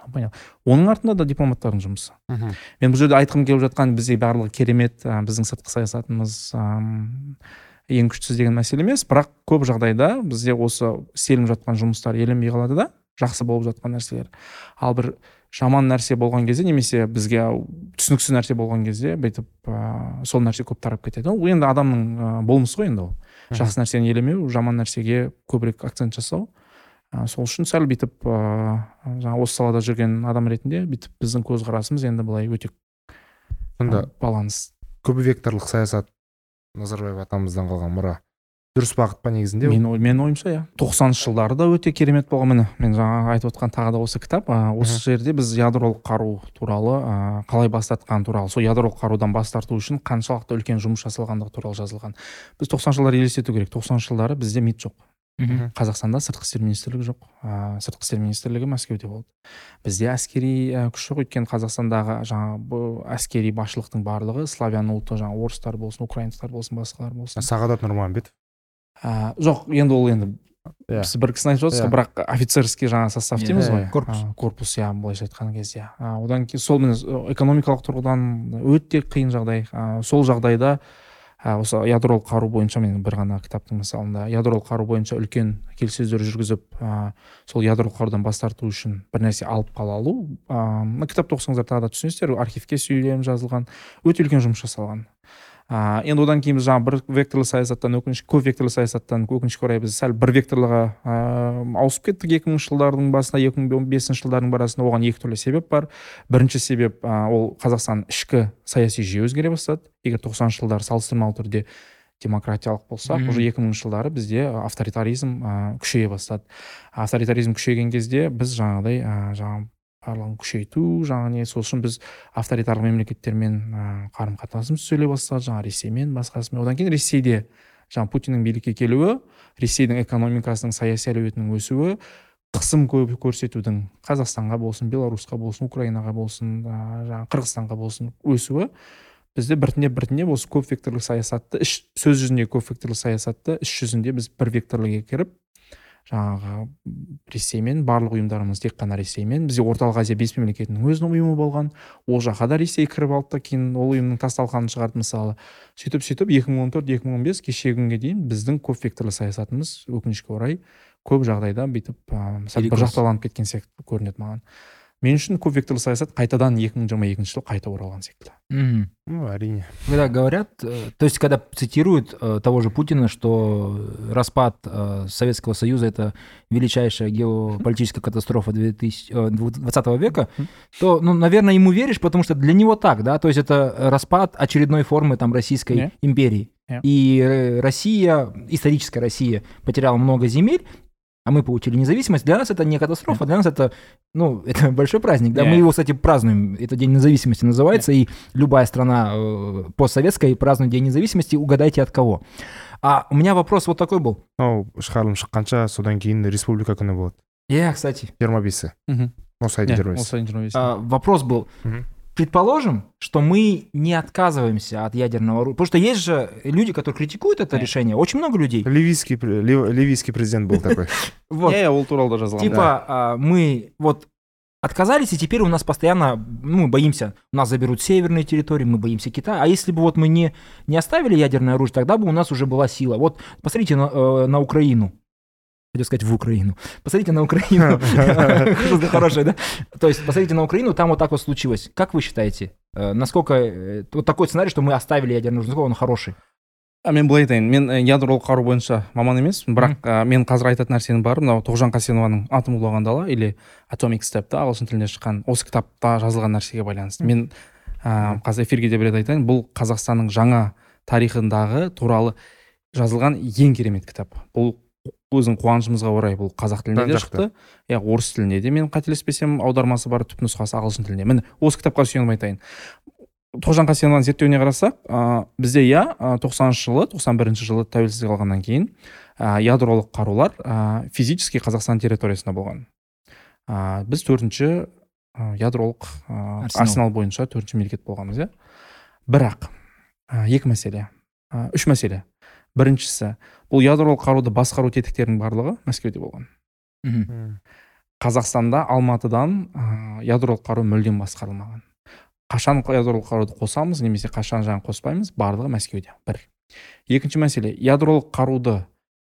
компания. Оның артында да дипломаттардың жұмысы. Мхм. мен бұл жерде айтқым келіп жатқан бізде барлығы керемет ә, біздің сыртқы саясатымыз ам, ең күштісі деген мәселе емес. Бірақ көп жағдайда бізде осы істелініп жатқан жұмыстар еленбей қалады да. Жақсы болып жатқан нәрселер. Ал бір жаман нәрсе болған кезде немесе бізге түсініксіз нәрсе болған кезде бүйтіп ә, сол нәрсе көп тарап кетеді. Ол енді адамның ә, болмысы ғой енді ол. Жақсы нәрсені елемеу жаман нәрсеге көбірек акцент жасау. Ә, сол үшін сәл бүйтіп ыыы жаңағы осы салада жүрген адам ретінде бүйтіп біздің көзқарасымыз енді былай өте сонда ә, баланс. көпвекторлық саясат назарбаев атамыздан қалған мұра. Дұрыс бағыт па негізінде? Мен ой- менің ойымша иә. тоқсаныншы жылдары да өте керемет болған. Міне мен жаңа айтып отқан тағы да осы кітап. Ә, осы жерде біз ядролық қару туралы ә, қалай бас тартқан туралы сол ядролық қарудан бас тарту үшін қаншалықты үлкен жұмыс жасалғандығы туралы жазылған. Біз тоқсаныншы жылдары елестету керек. Тоқсаныншы жылдары бізде мид жоқ. Мхм. Қазақстанда сыртқы істер министрлігі жоқ. Ә, сыртқы істер министрлігі мәскеуде болды. Бізде әскери ә, күш жоқ. Өйткені қазақстандағы жаңағы әскери басшылықтың барлығы славян ұлты жаңағы орыстар болсын украинецтар болсын басқалар болсын. Сағадат нұрманбетов ә, жоқ енді ол енді Иә. сіз бір кісіні айтып жатсыз Иә. ғой бірақ офицерский жаңағы состав Иә, дейміз иә, ғой корпус. Корпус иә былайша айтқан кезде а, одан кейін сол міне экономикалық тұрғыдан өте қиын жағдай а, сол жағдайда осы ядролық қару бойынша мен бір ғана кітаптың мысалында ядролық қару бойынша үлкен келіссөздер жүргізіп а, сол ядролық қарудан бас тарту үшін бір нәрсе алып қала алу мына кітапты оқысаңыздар тағы да түсінесіздер архивке сүйеніп жазылған өте үлкен жұмыс жасалған а, енді одан кейін біз жаңағы бір векторлы саясаттан өкінішке көп векторлы саясаттан өкінішке орай біз сәл бір векторлыға ә, ауысып кеттік екі мыңыншы жылдардың басында екі мың он бесінші жылдардың арасында. Оған екі түрлі себеп бар. Бірінші себеп ә, ол қазақстан ішкі саяси жүйе өзгере бастады. Егер тоқсаныншы жылдары салыстырмалы түрде демократиялық болсақ уже екі мыңыншы жылдары бізде авторитаризм ә, күшейе бастады. Авторитаризм күшейген кезде біз жаңағыдай ә, жаңағы барлығын күшейту жаңағы не сол үшін біз авторитарлық мемлекеттермен қарым қатынасымыз түзеле бастады жаңағы ресеймен басқасымен. Одан кейін ресейде жаңағы путиннің билікке келуі ресейдің экономикасының саяси әлеуетінің өсуі қысым көп көрсетудің қазақстанға болсын беларусьқа болсын украинаға болсын жаңағы қырғызстанға болсын өсуі бізде біртіндеп біртіндеп осы көп векторлы саясатты іш сөз жүзінде көп векторлы саясатты іс жүзінде біз бір векторлыға кіріп жаңағы ресеймен барлық ұйымдарымыз тек қана ресеймен. Бізде орталық азия бес мемлекетінің өзінің ұйымы болған. Ол жаққа да ресей кіріп алды да кейін ол ұйымның тас талқанын шығарды мысалы. Сөйтіп сөйтіп екі мың он төрт екі мың он бес кешегі күнге дейін біздің көп векторлы саясатымыз өкінішке орай көп жағдайда бүйтіп ыыы сәл Перекос. біржақталанып кеткен сияқты көрінеді маған. мен үшін көп векторлы саясат қайтадан екі мың жиырма екінші жылы қайта оралған секілді Мгм. ну әрине Когда говорят, э, то есть когда цитируют э, того же Путина, что распад э, Советского Союза это величайшая геополитическая катастрофа 2000, э, 20 века, Мгм. то, ну, наверное, ему веришь, потому что для него так, да, то есть это распад очередной формы там Российской Не. империи. Не. И э, Россия, историческая Россия потеряла много земель, а мы получили независимость. Для нас это не катастрофа, для нас это, ну, *laughs* это большой праздник. Да? Не. Мы его, кстати, празднуем. Это День независимости называется, и любая страна э, постсоветская празднует День независимости. Угадайте от кого. А у меня вопрос вот такой был. мынау шығарылым шыққанша содан кейін республика күні болады Я, кстати, жиырма бесі мхм осы айдың иә жиырма бесі осы айдың жиырма бесінде. а, вопрос был. Предположим, что мы не отказываемся от ядерного оружия. Потому что есть же люди, которые критикуют это Нет. решение. Очень много людей. ливийский лив- ливийский президент был такой *laughs* Вот. иә ол туралы да жазылған Типа а, мы вот отказались, и теперь у нас постоянно, ну, мы боимся, нас заберут северные территории, мы боимся Китая. А если бы вот мы не, не оставили ядерное оружие, тогда бы у нас уже была сила. Вот посмотрите на, э, на Украину. Хотел сказать в Украину. Посмотрите на Украину. *laughs* Хорошее, да? То есть посмотрите на Украину, там вот так вот случилось. Как вы считаете, э, насколько э, вот такой сценарий, что мы оставили ядерное оружие, насколько он хороший? а мен былай айтайын мен э, ядролық қару бойынша маман емеспін бірақ ә, мен қазір айтатын нәрсенің бары мынау тоғжан қасенованың атом улаған дала или atomic step та ағылшын тілінде шыққан осы кітапта жазылған нәрсеге байланысты мен ә, қазір эфирге де бір рет айтайын бұл қазақстанның жаңа тарихындағы туралы жазылған ең керемет кітап бұл өзінің қуанышымызға орай бұл қазақ тілінде де шықты. иә орыс тілінде де мен қателеспесем аудармасы бар түпнұсқасы ағылшын тілінде. Міне осы кітапқа сүйеніп айтайын. Тоғжан қасенованың зерттеуіне қарасақ ә, бізде иә тоқсаныншы жылы тоқсан бірінші жылы тәуелсіздік алғаннан кейін ә, ядролық қарулар ә, физически қазақстан территориясында болған. Ә, біз төртінші ә, ядролық ә, Арсенал. арсенал бойынша төртінші мемлекет болғанбыз иә. Бірақ ә, екі мәселе ә, үш мәселе. Біріншісі бұл ядролық қаруды басқару тетіктерінің барлығы мәскеуде болған. Қазақстанда алматыдан ә, ядролық қару мүлдем басқарылмаған. Қашан ядролық қаруды қосамыз немесе қашан жаңа қоспаймыз барлығы мәскеуде. Бір. Екінші мәселе ядролық қаруды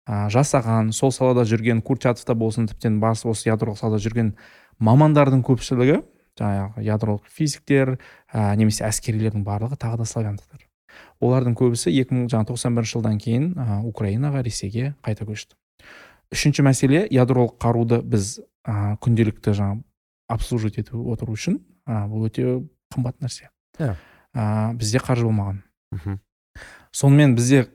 ә, жасаған сол салада жүрген курчатовта болсын тіптен бас осы ядролық салада жүрген мамандардың көпшілігі жаңағы ядролық физиктер ә, немесе әскерилердің барлығы тағы да славяндықтар. Олардың көбісі 2000 жаңағы тоқсан бірінші жылдан кейін ә, украинаға ресейге қайта көшті. Үшінші мәселе ядролық қаруды біз ә, күнделікті жаңағы обслуживать етіп отыру үшін ә, бұл өте қымбат нәрсе. Ә, бізде қаржы болмаған. Сонымен бізде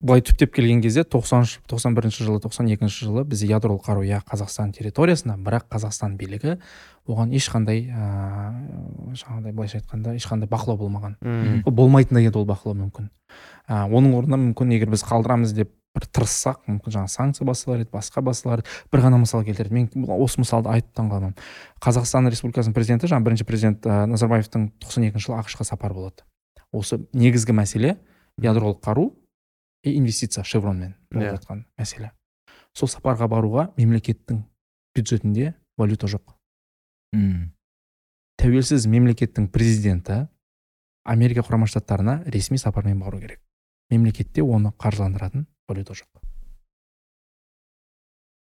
былай түптеп келген кезде 90 91 жылы 92 жылы бізде ядролық қару иә қазақстан территориясында бірақ қазақстан билігі оған ешқандай ыыы жаңағыдай былайша айтқанда ешқандай бақылау болмаған. Ол болмайтын да еді ол бақылау мүмкін. Ә, оның орнына мүмкін егер біз қалдырамыз деп бір тырыссақ мүмкін жаңағы санкция басылар еді басқа басылар еді. Бір ғана мысал келтіреді. Мен осы мысалды айтып таңқаламын қазақстан республикасының президенті жаңағы бірінші президент ә, назарбаевтың тоқсан екінші жылы ақш қа сапары болады. Осы негізгі мәселе ядролық қару и инвестиция шевронмен болып Иә. жатқан мәселе. Сол сапарға баруға мемлекеттің бюджетінде валюта жоқ. М. тәуелсіз мемлекеттің президенті америка құрама штаттарына ресми сапармен бару керек мемлекетте оны қаржыландыратын валюта жоқ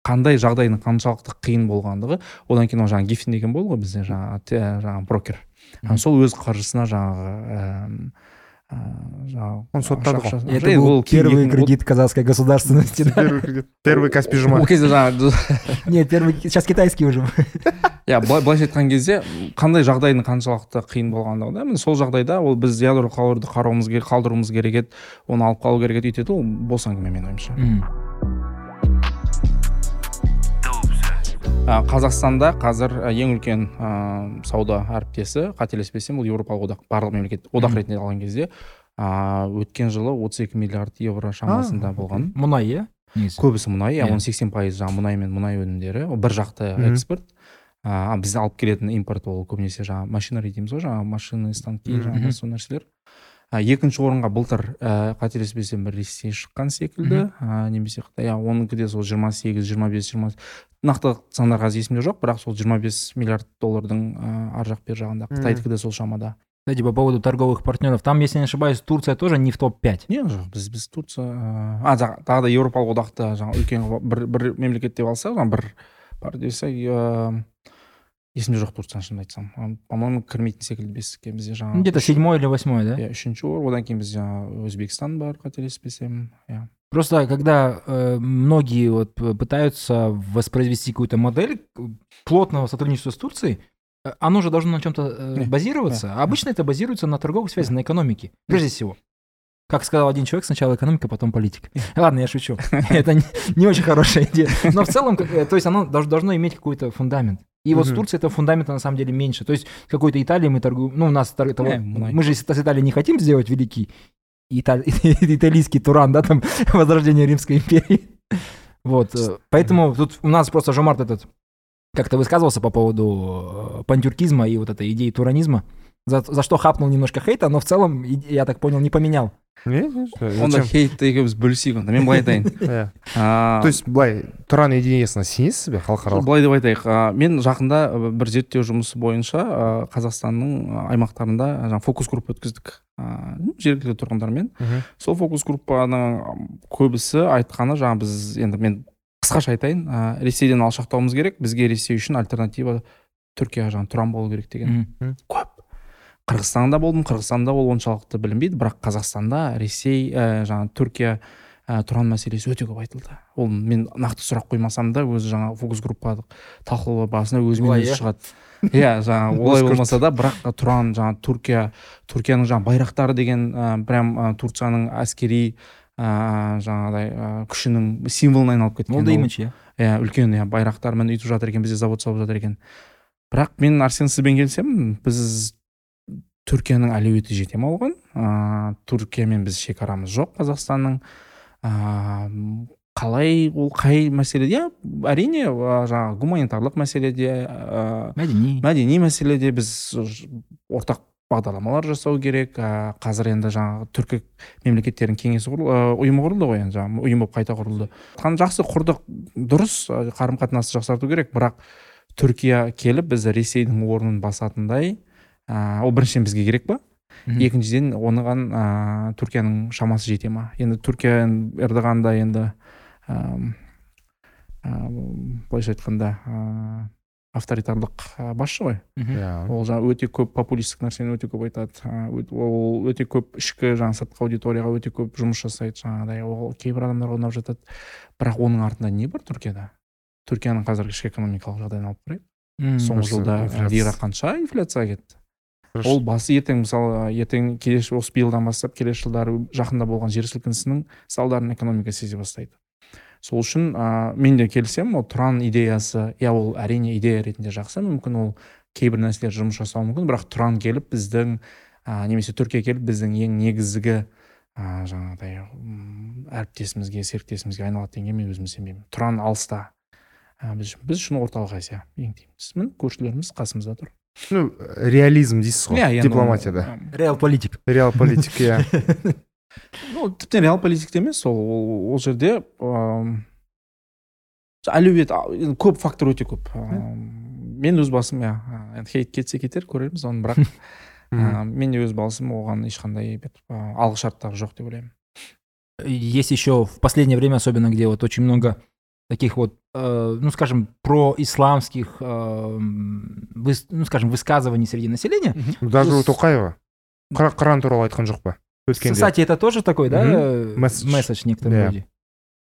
қандай жағдайдың қаншалықты қиын болғандығы одан кейін ол жаңағы гиффин деген болды ғой бізде жаңағы жаңағы брокер Мгм. сол өз қаржысына жаңағы ііі жаңағы Оны соттады Это был ол *laughs* первый кредит казахской государственности. да? первый каспий жұма ол кезде жаңағы Нет, первый, сейчас китайский уже. *laughs* иә былай былайша айтқан кезде қандай жағдайдың қаншалықты қиын болғандығы да міне сол жағдайда ол біз ядролық қаруды қарауымыз керек қалдыруымыз керек еді оны алып қалу керек еді өйтеді ол бос әңгіме менің ойымша. Қазақстанда қазір ең үлкен а, сауда әріптесі қателеспесем бұл еуропалық одақ барлық мемлекет одақ ретінде алған кезде а, өткен жылы 32 миллиард евро шамасында болған. Мұнай, иә? Көбісі мұнай иә Иә. оның сексен пайызы жаңағы мұнай мен мұнай өнімдері ол бір жақты экспорт. А біз алып келетін импорт ол көбінесе жаңағы машинарий дейміз ғой жаңағы машина станки жаңағы сол нәрселер. А, екінші орынға былтыр ә, қателеспесем бір ресей шыққан секілді. Ә, немесе қытай. Оныкі де сол жиырма сегіз жиырма бес жиырма нақты сандар қазір есімде жоқ бірақ сол 25 миллиард доллардың ә, ар жақ бер жағында. Қытайдікі де сол шамада. Кстати, по поводу торговых партнеров, там, если не ошибаюсь, Турция тоже не в топ-5. не жоқ біз біз турция а тағы да еуропалық одақта жаңағы үлкен бір бір мемлекет деп алсақ жаңағы бір бар десе ә, есімде жоқ турцияны шынымды айтсам А, по моему кірмейтін секілді бестікке бізде Ну, жаңағы Где-то седьмой или восьмой, да? иә үшінші орын одан кейін бізде жаңағы өзбекстан бар қателеспесем иә Просто когда э, многие вот п- пытаются воспроизвести какую-то модель э, плотного сотрудничества с Турцией, э, оно же должно на чем-то э, Не, базироваться. А обычно это базируется на торговых связях, на экономике, прежде всего. Как сказал один человек, сначала экономика, потом политика. *laughs* Ладно, я шучу. *laughs* Это не, не очень хорошая идея. Но в целом, как, э, то есть оно дож- должно иметь какой-то фундамент. И вот с. Турцией этого фундамента на самом деле меньше. То есть какой-то Италии мы торгуем... Ну, у нас того- Не, мы- же с Италией не хотим сделать великий ита- *laughs* итальянский Туран, да, там, *laughs* возрождение Римской империи. Вот, э, поэтому тут у нас просто Жомарт этот как-то высказывался по поводу э, пантюркизма и вот этой идеи туранизма, за, за что хапнул немножко хейта, но в целом, я так понял, не поменял. Онда хейтті екеуміз бөлісейік онда мен былай айтайын Иә. А, то есть былай тұран идеясына сенесіз бе халықаралық? Былай деп айтайық мен жақында ә, бір зерттеу жұмысы бойынша қазақстанның аймақтарында жаңағы фокус группа өткіздік. А, жергілікті тұрғындармен. Сол фокус группаның көбісі айтқаны жаңағы біз енді мен қысқаша айтайын ресейден алшақтауымыз керек бізге ресей үшін альтернатива түркия жаңағы тұран болу керек деген. Қырғызстанда болдым қырғызстанда ол оншалықты білінбейді бірақ қазақстанда ресей ә, жаңағы түркия ә, тұран мәселесі өте көп айтылды ол мен нақты сұрақ қоймасам да өзі жаңағы фокус группа талқылау барысында өзімен өзі иә? шығады иә жаңағы олай болмаса да бірақ тұран жаңағы түркия түркияның жаңағы байрақтары деген ә, прям ә, турцияның әскери ә, жаңағыдай ә, күшінің символына айналып кеткен да ол. имидж, иә. иә үлкен иә байрақтармен өйтіп жатыр екен бізде завод салып жатыр екен бірақ мен арсен сізбен келісемін біз түркияның әлеуеті жете ме оған? Ыыы түркиямен біз шекарамыз жоқ қазақстанның. Ыыы қалай ол қай мәселеде иә әрине ә, жаңағы гуманитарлық мәселеде ыыы Мәдени. мәдени мәселеде біз ортақ бағдарламалар жасау керек. Ә, қазір енді жаңағы түркі мемлекеттерінің кеңесі құрыл, ә, ұйымы құрылды ғой енді жаңағы ұйым болып қайта құрылды. Жақсы құрдық дұрыс қарым қатынасты жақсарту керек. Бірақ түркия келіп біз ресейдің орнын басатындай ә, ол біріншіден бізге керек па? Екіншіден оныған ә, түркияның шамасы жете ма? Енді түркия эрдоған да енді әм, ә, былайша айтқанда ә, авторитарлық ә, басшы ғой. Мгм. иә. Ол жаңағы өте көп популистік нәрсені өте көп айтады. Ә, ол өте көп ішкі жаңағы сыртқы аудиторияға өте көп жұмыс жасайды жаңағыдай. Ол кейбір адамдарға ұнап жатады. Бірақ оның артында не бар түркияда? Түркияның қазіргі ішкі экономикалық жағдайын алып қарайық. Мм. соңғы жылда инфляция. лира қанша инфляцияға кетті. Ол басы ертең мысалы ертең келесі осы биылдан бастап келесі жылдары жақында болған жер сілкінісінің салдарын экономика сезе бастайды. Сол үшін ә, мен де келісемін ол тұран идеясы иә ол әрине идея ретінде жақсы мүмкін ол кейбір нәрселер жұмыс жасауы мүмкін бірақ тұран келіп біздің ә, немесе түркия келіп біздің ең негізгі ә, жаңағыдай әріптесімізге серіктесімізге айналады дегенге мен өзім сенбеймін. Тұран алыста. Ә, біз, біз үшін орталық азия ең тиімдісі міне көршілеріміз қасымызда тұр. Ну реализм дейсіз ғой Иә, ол, дипломатияда Реал политик. реал политика иә ну тіптен реал политикте емес ол ол, жерде ыыы көп фактор өте көп. Мен өз басым иә енді хейт кетсе кетер көрерміз оны бірақ *laughs* ә, мен де өз басым оған ешқандай бір алғышарттары жоқ деп ойлаймын. Есть еще в последнее время, особенно где вот очень много таких вот, э, ну скажем, происламских, э, выс- ну скажем, высказываний среди населения. Ну, даже Ну, у тоқаева Қыр- қыран туралы айтқан жоқ па өткенде Кстати, это тоже такой, да, э, Месседж. Да. роде?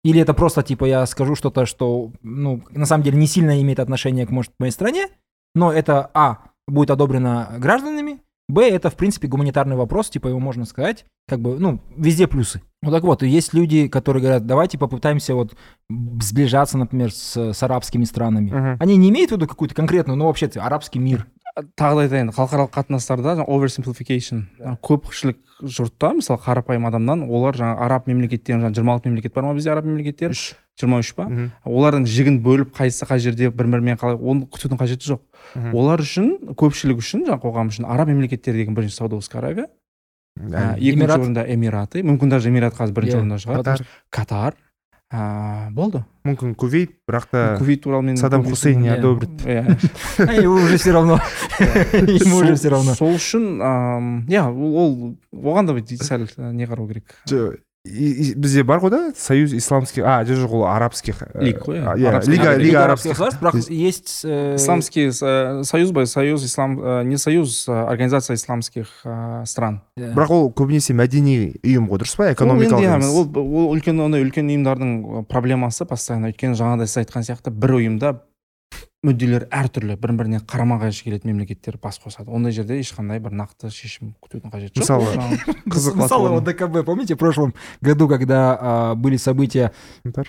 Или это просто типа я скажу что-то, что, ну, на самом деле не сильно имеет отношение к, может, моей стране, но это, а, будет одобрено гражданами, б, это, в принципе, гуманитарный вопрос, типа его можно сказать, как бы, ну, везде плюсы. Ну так вот, есть люди, которые говорят, давайте попытаемся вот сближаться, например, с, с арабскими странами. Они не имеют в виду какую-то конкретную, ну, вообще арабский мир. тағы да айтайын халықаралық қатынастарда жаңағы оверсимплификейшн көпшілік жұртта мысалы қарапайым адамнан олар жаңағы араб мемлекеттерін жаңағы жиырма алты мемлекет бар ма бізде араб мемлекеттер жиырма үш па олардың жігін бөліп қайсысы қай жерде бір бірімен қалай оны күтудің қажеті жоқ Мгм. олар үшін көпшілік үшін жаңағы қоғам үшін араб мемлекеттері деген бірінші сауда аравия ә, екінші орында эмираты мүмкін даже эмират қазір бірінші Иә. орында шығар Катар ә, болды мүмкін кувейт бірақ та кувейт туралы мен Саддам Хусейн не иә. одобрит. Иә. *laughs* Ему уже все равно. *laughs* Ему уже все равно. сол үшін иә ол оған да сәл ә, не қарау керек бізде бар ғой да союз исламских а жоқ жоқ ол арабских Лиг қой, а, иә. Арабский- лига Лига арабских государств, бірақ есть... э, исламский ә, союз ба союз ислам не союз организация исламских стран. Э, бірақ ол көбінесе мәдени ұйым ғой дұрыс па экономикалық ол, ол үлкен ондай үлкен ұйымдардың проблемасы постоянно. Өйткені жаңағыдай сіз айтқан сияқты бір ұйымда мүдделер әртүрлі бір біріне қарама қайшы келетін мемлекеттер бас қосады. Ондай жерде ешқандай бір нақты шешім күтудің қажеті жоқ. Мысалы, қызық Мысалы, платформа. вот ДКБ, помните, в прошлом году, когда были события...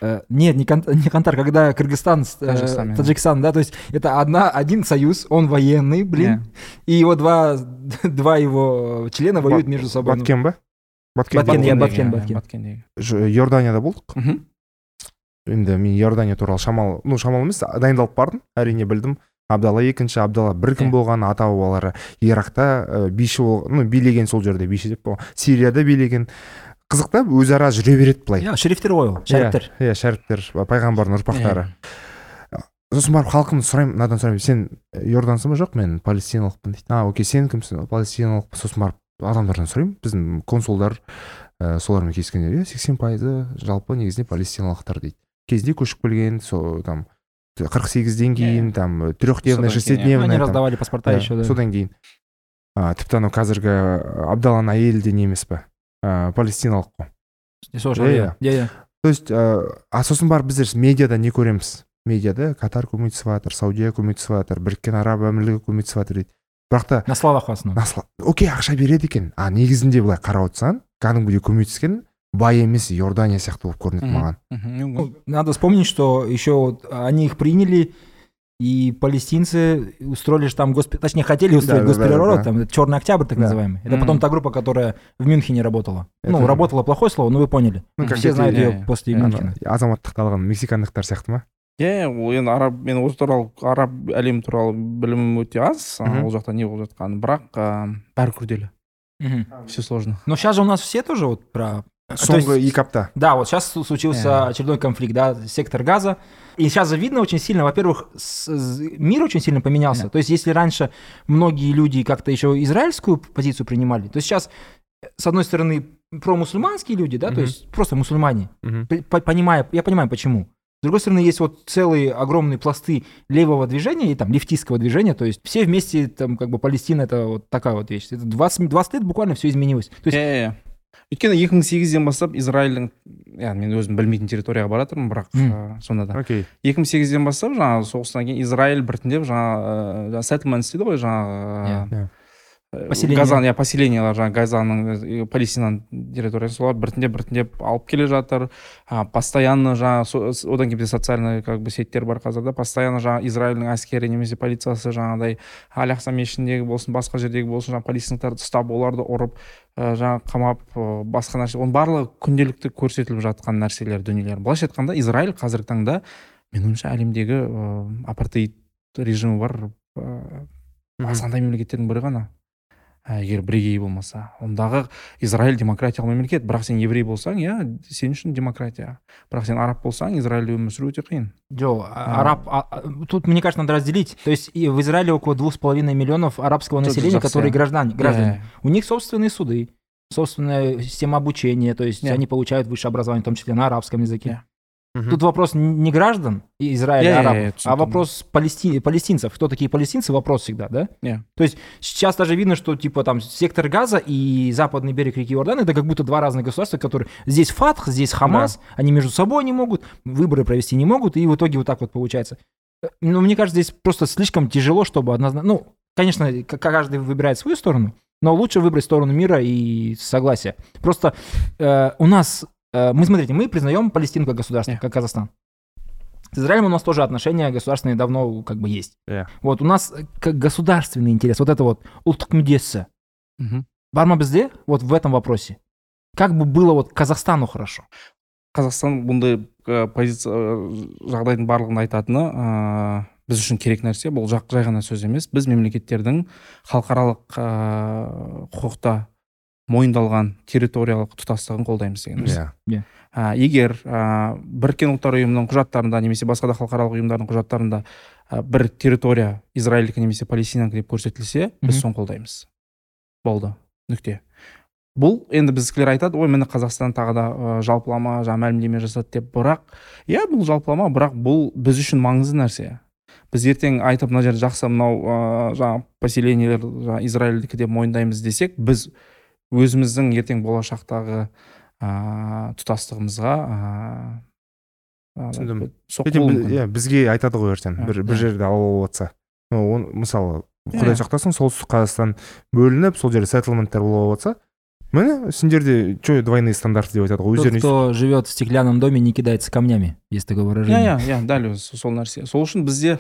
Э, нет, не, Кан- не Кантар, когда Кыргызстан, э, Таджикистан, Таджикистан, да, то есть это одна, один союз, он военный, блин, и его два, *laughs* два его члена воюют между собой. Баткен ба? Баткен Баткен, баткен. Баткен, иорданияда болдық мхм енді мен иордания туралы шамалы ну шамалы емес дайындалып бардым. Әрине білдім. Абдалла екінші абдалла бір кім Иә. болған ата бабалары иракта биші бол ну билеген сол жерде биші деп болған. Сирияда билеген. Қызық та өзара жүре береді былай. Иә, шерифтер ғой ол, шәріптер. иә шәріптер пайғамбардың ұрпақтары. Иә. сосын барып халқымды сұраймын мынадан сұраймын. Сен иордансың ба? Жоқ мен палестиналықпын дейді. А окей сен кімсің палестиналықпын. Сосын барып адамдардан сұраймын. Біздің консулдар ә, солармен кездескенде иә сексен пайызы жалпы негізінде палестиналықтар дейді. Кезінде көшіп келген сол там қырық сегізден кейін там трехдневный шестидневный Они раздавали паспорта еще, да. содан кейін. А, тіпті анау қазіргі абдалланың әйелі де не емес па ә, палестиналық қой Иә, иә, иә. то есть ә, а сосын барып біздер медиада не көреміз. Медиада катар көмектесіп жатыр саудия көмектесіп жатыр біріккен араб әмірлігі көмектесіп жатыр дейді. Бірақ та На словах в основном. окей ақша береді екен. А негізінде былай қарап отырсаң кәдімгідей көмектескен бай емес иордания сияқты болып көрінеді маған. Ну, Надо вспомнить, что еще вот они их приняли, и палестинцы устроили же там госп... точнее хотели устроить Да, госпереворот, да, да. там Черный Октябрь так Да. называемый. Это Мгм. потом та группа, которая в Мюнхене работала. Ну, Это- работала плохое слово, но вы поняли. Ну, как Все знают ее после Мюнхена. Азаматтықты алған мексикандықтар сияқты ма иә ол енді араб мен осы туралы араб әлемі туралы білімім өте аз ол жақта не болып жатқанын бірақ бәрі күрделі все сложно Но сейчас же у нас все тоже вот про... То соңғы есть- екі апта Да, вот сейчас случился Yeah. очередной конфликт, да, сектор газа. И сейчас видно очень сильно, во-первых, мир очень сильно поменялся. Yeah. То есть если раньше многие люди как-то еще израильскую позицию принимали, то сейчас, э, с одной стороны, промусульманские люди, да, то Мгм. есть просто мусульмане, по- понимая, я понимаю, почему. С другой стороны, есть вот целые огромные пласты левого движения и там лефтистского движения, то есть все вместе, там, как бы Палестина, это вот такая вот вещь. Это 20, 20 лет буквально все изменилось. То есть, иә иә өйткені екі мың сегізден бастап израильдің иә мен өзім білмейтін территорияға бара жатырмын бірақ ә, сонда да окей екі мың сегізден бастап жаңағы соғыстан кейін израиль біртіндеп жаңағы ә, settlements дейді ғой жаңағы. Иә. Поселение. газан иә поселениялар жаңағы газаның ә, палестинаның территориясын солар біртіндеп біртіндеп алып келе жатыр а, постоянно жаңағы одан кейін бізде социальный как бы сеттер бар қазір да постоянно жаңағы израильдің әскері немесе полициясы жаңағыдай аль ақса мешітіндегі болсын басқа жердегі болсын жаңағы палестиналықтарды ұстап оларды ұрып ә, жаңағы қамап ә, басқа нәрсе. Оның барлығы күнделікті көрсетіліп жатқан нәрселер дүниелер. Былайша айтқанда израиль қазіргі таңда менің ойымша әлемдегі ә, апартеид режимі бар ә, аз қандай мемлекеттердің бірі ғана. егер бірегей болмаса ондағы израиль демократиялық мемлекет бірақ сен еврей болсаң иә сен үшін демократия бірақ сен араб болсаң израильде өмір сүру өте қиын Джо, а- А. араб, а- а, тут, мне кажется, надо разделить. То есть и в Израиле около двух с половиной миллионов арабского Тут населения, совсем. которые граждане. граждане. Иә, У них собственные суды, собственная система обучения, то есть Yeah. они получают высшее образование, в том числе на арабском языке. Yeah. Мгм. Тут вопрос не граждан и Израиля, Yeah, yeah, арабов, yeah, а вопрос палести- палестинцев. Кто такие палестинцы? Вопрос всегда, да? Yeah. То есть сейчас даже видно, что типа там сектор Газа и западный берег реки Иордан это как будто два разных государства, которые здесь Фатх, здесь Хамас, они между собой не могут, выборы провести не могут, и в итоге вот так вот получается. Э, Но мне кажется, здесь просто слишком тяжело, чтобы однозначно... Ну, конечно, каждый выбирает свою сторону, но лучше выбрать сторону мира и согласия. Просто э, у нас... э, мы, смотрите, мы признаем Палестину как государство, Yeah. как Казахстан. С Израилем у нас тоже отношения государственные давно как бы есть. Yeah. Вот у нас э, как государственный интерес, вот это вот ұлттық мүддесі. Бар ма бізде вот в этом вопросе? Как бы было вот Казахстану хорошо? қазақстан бұндай ә, позиция ә, жағдайдың барлығын айтатыны ә, біз үшін керек нәрсе бұл жақ жай ғана сөз емес біз мемлекеттердің халықаралық ә, құқықта мойындалған территориялық тұтастығын қолдаймыз деген нәрсе иә. Ә, егер ә, біріккен ұлттар ұйымының құжаттарында немесе басқа да халықаралық ұйымдардың құжаттарында ә, бір территория израильдікі немесе палестинанікі деп көрсетілсе біз соны қолдаймыз. Болды. Нүкте. Бұл енді біздікілер айтады ой міне қазақстан тағы да ә, жалпылама жаңа мәлімдеме жасады деп. Бірақ иә бұл жалпылама бірақ бұл біз үшін маңызды нәрсе. Біз ертең айтып мына жер жақсы мынау ыыы жаңағы поселениелер жаңағы израильдікі деп мойындаймыз десек біз өзіміздің ертең болашақтағы ыыы тұтастығымызға ыыы Түсіндім. иә бізге айтады ғой ертең Иә, бір бір иә. жерде алау болып жатса мысалы құдай Иә. сақтасын солтүстік қазақстан бөлініп сол жерде сеттleменттер болып жатса міне сендерде че двойные стандарты деп айтады ғой өздеріне кто живет в стеклянном доме, не кидается камнями. Есть такое иә выражение. иә иә дәл өзі сол нәрсе сол үшін бізде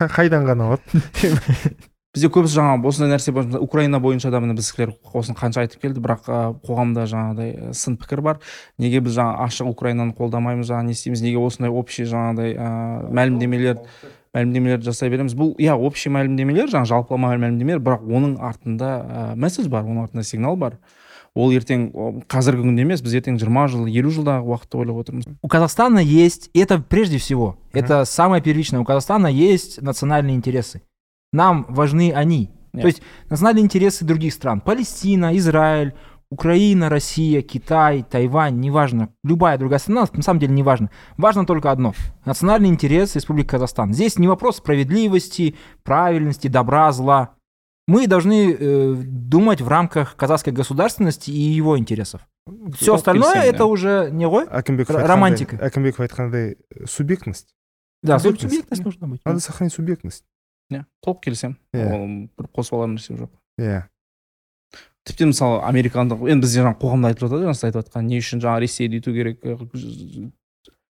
қайдан ғана алады *laughs* бізде көбісі жаңағы осындай нәрсе бойынша украина бойынша да міне біздікілер осыны қанша айтып келді бірақ қоғамда жаңағыдай сын пікір бар. Неге біз жаңа ашық украинаны қолдамаймыз жаңағы не істейміз? Неге осындай общий жаңағыдай ә, мәлімдемелер мәлімдемелерді жасай береміз? Бұл иә общий мәлімдемелер жаңағы жалпылама мәлімдемелер бірақ оның артында ә, месседж бар оның артында сигнал бар. Ол ертең қазіргі күнде емес біз ертең жиырма жыл елу жылдағы уақытты ойлап отырмыз. У Казахстана есть, это прежде всего, это самое первичное, у Казахстана есть национальные интересы. Нам важны они. Нет. То есть национальные интересы других стран. Палестина, Израиль, Украина, Россия, Китай, Тайвань, неважно. Любая другая страна, на самом деле неважно. Важно только одно. Национальный интерес Республики Казахстан. Здесь не вопрос справедливости, правильности, добра, зла. Мы должны э, думать в рамках казахской государственности и его интересов. Все остальное келісемін, это иә. уже не ғой? әкімбеков Р- айтқандай- романтика. әкімбеков айтқандай субъектность Да, Субъектность. субъектность нужно быть. надо сохранить субъектность Иә толық келісемін Иә. ол бір қосып алар нәрсе жоқ. Иә. Тіпті мысалы американдық енді бізде жаңағы қоғамда айтып жатады жаңа сіз айтып жатқан не үшін жаңағы ресейді үйту керек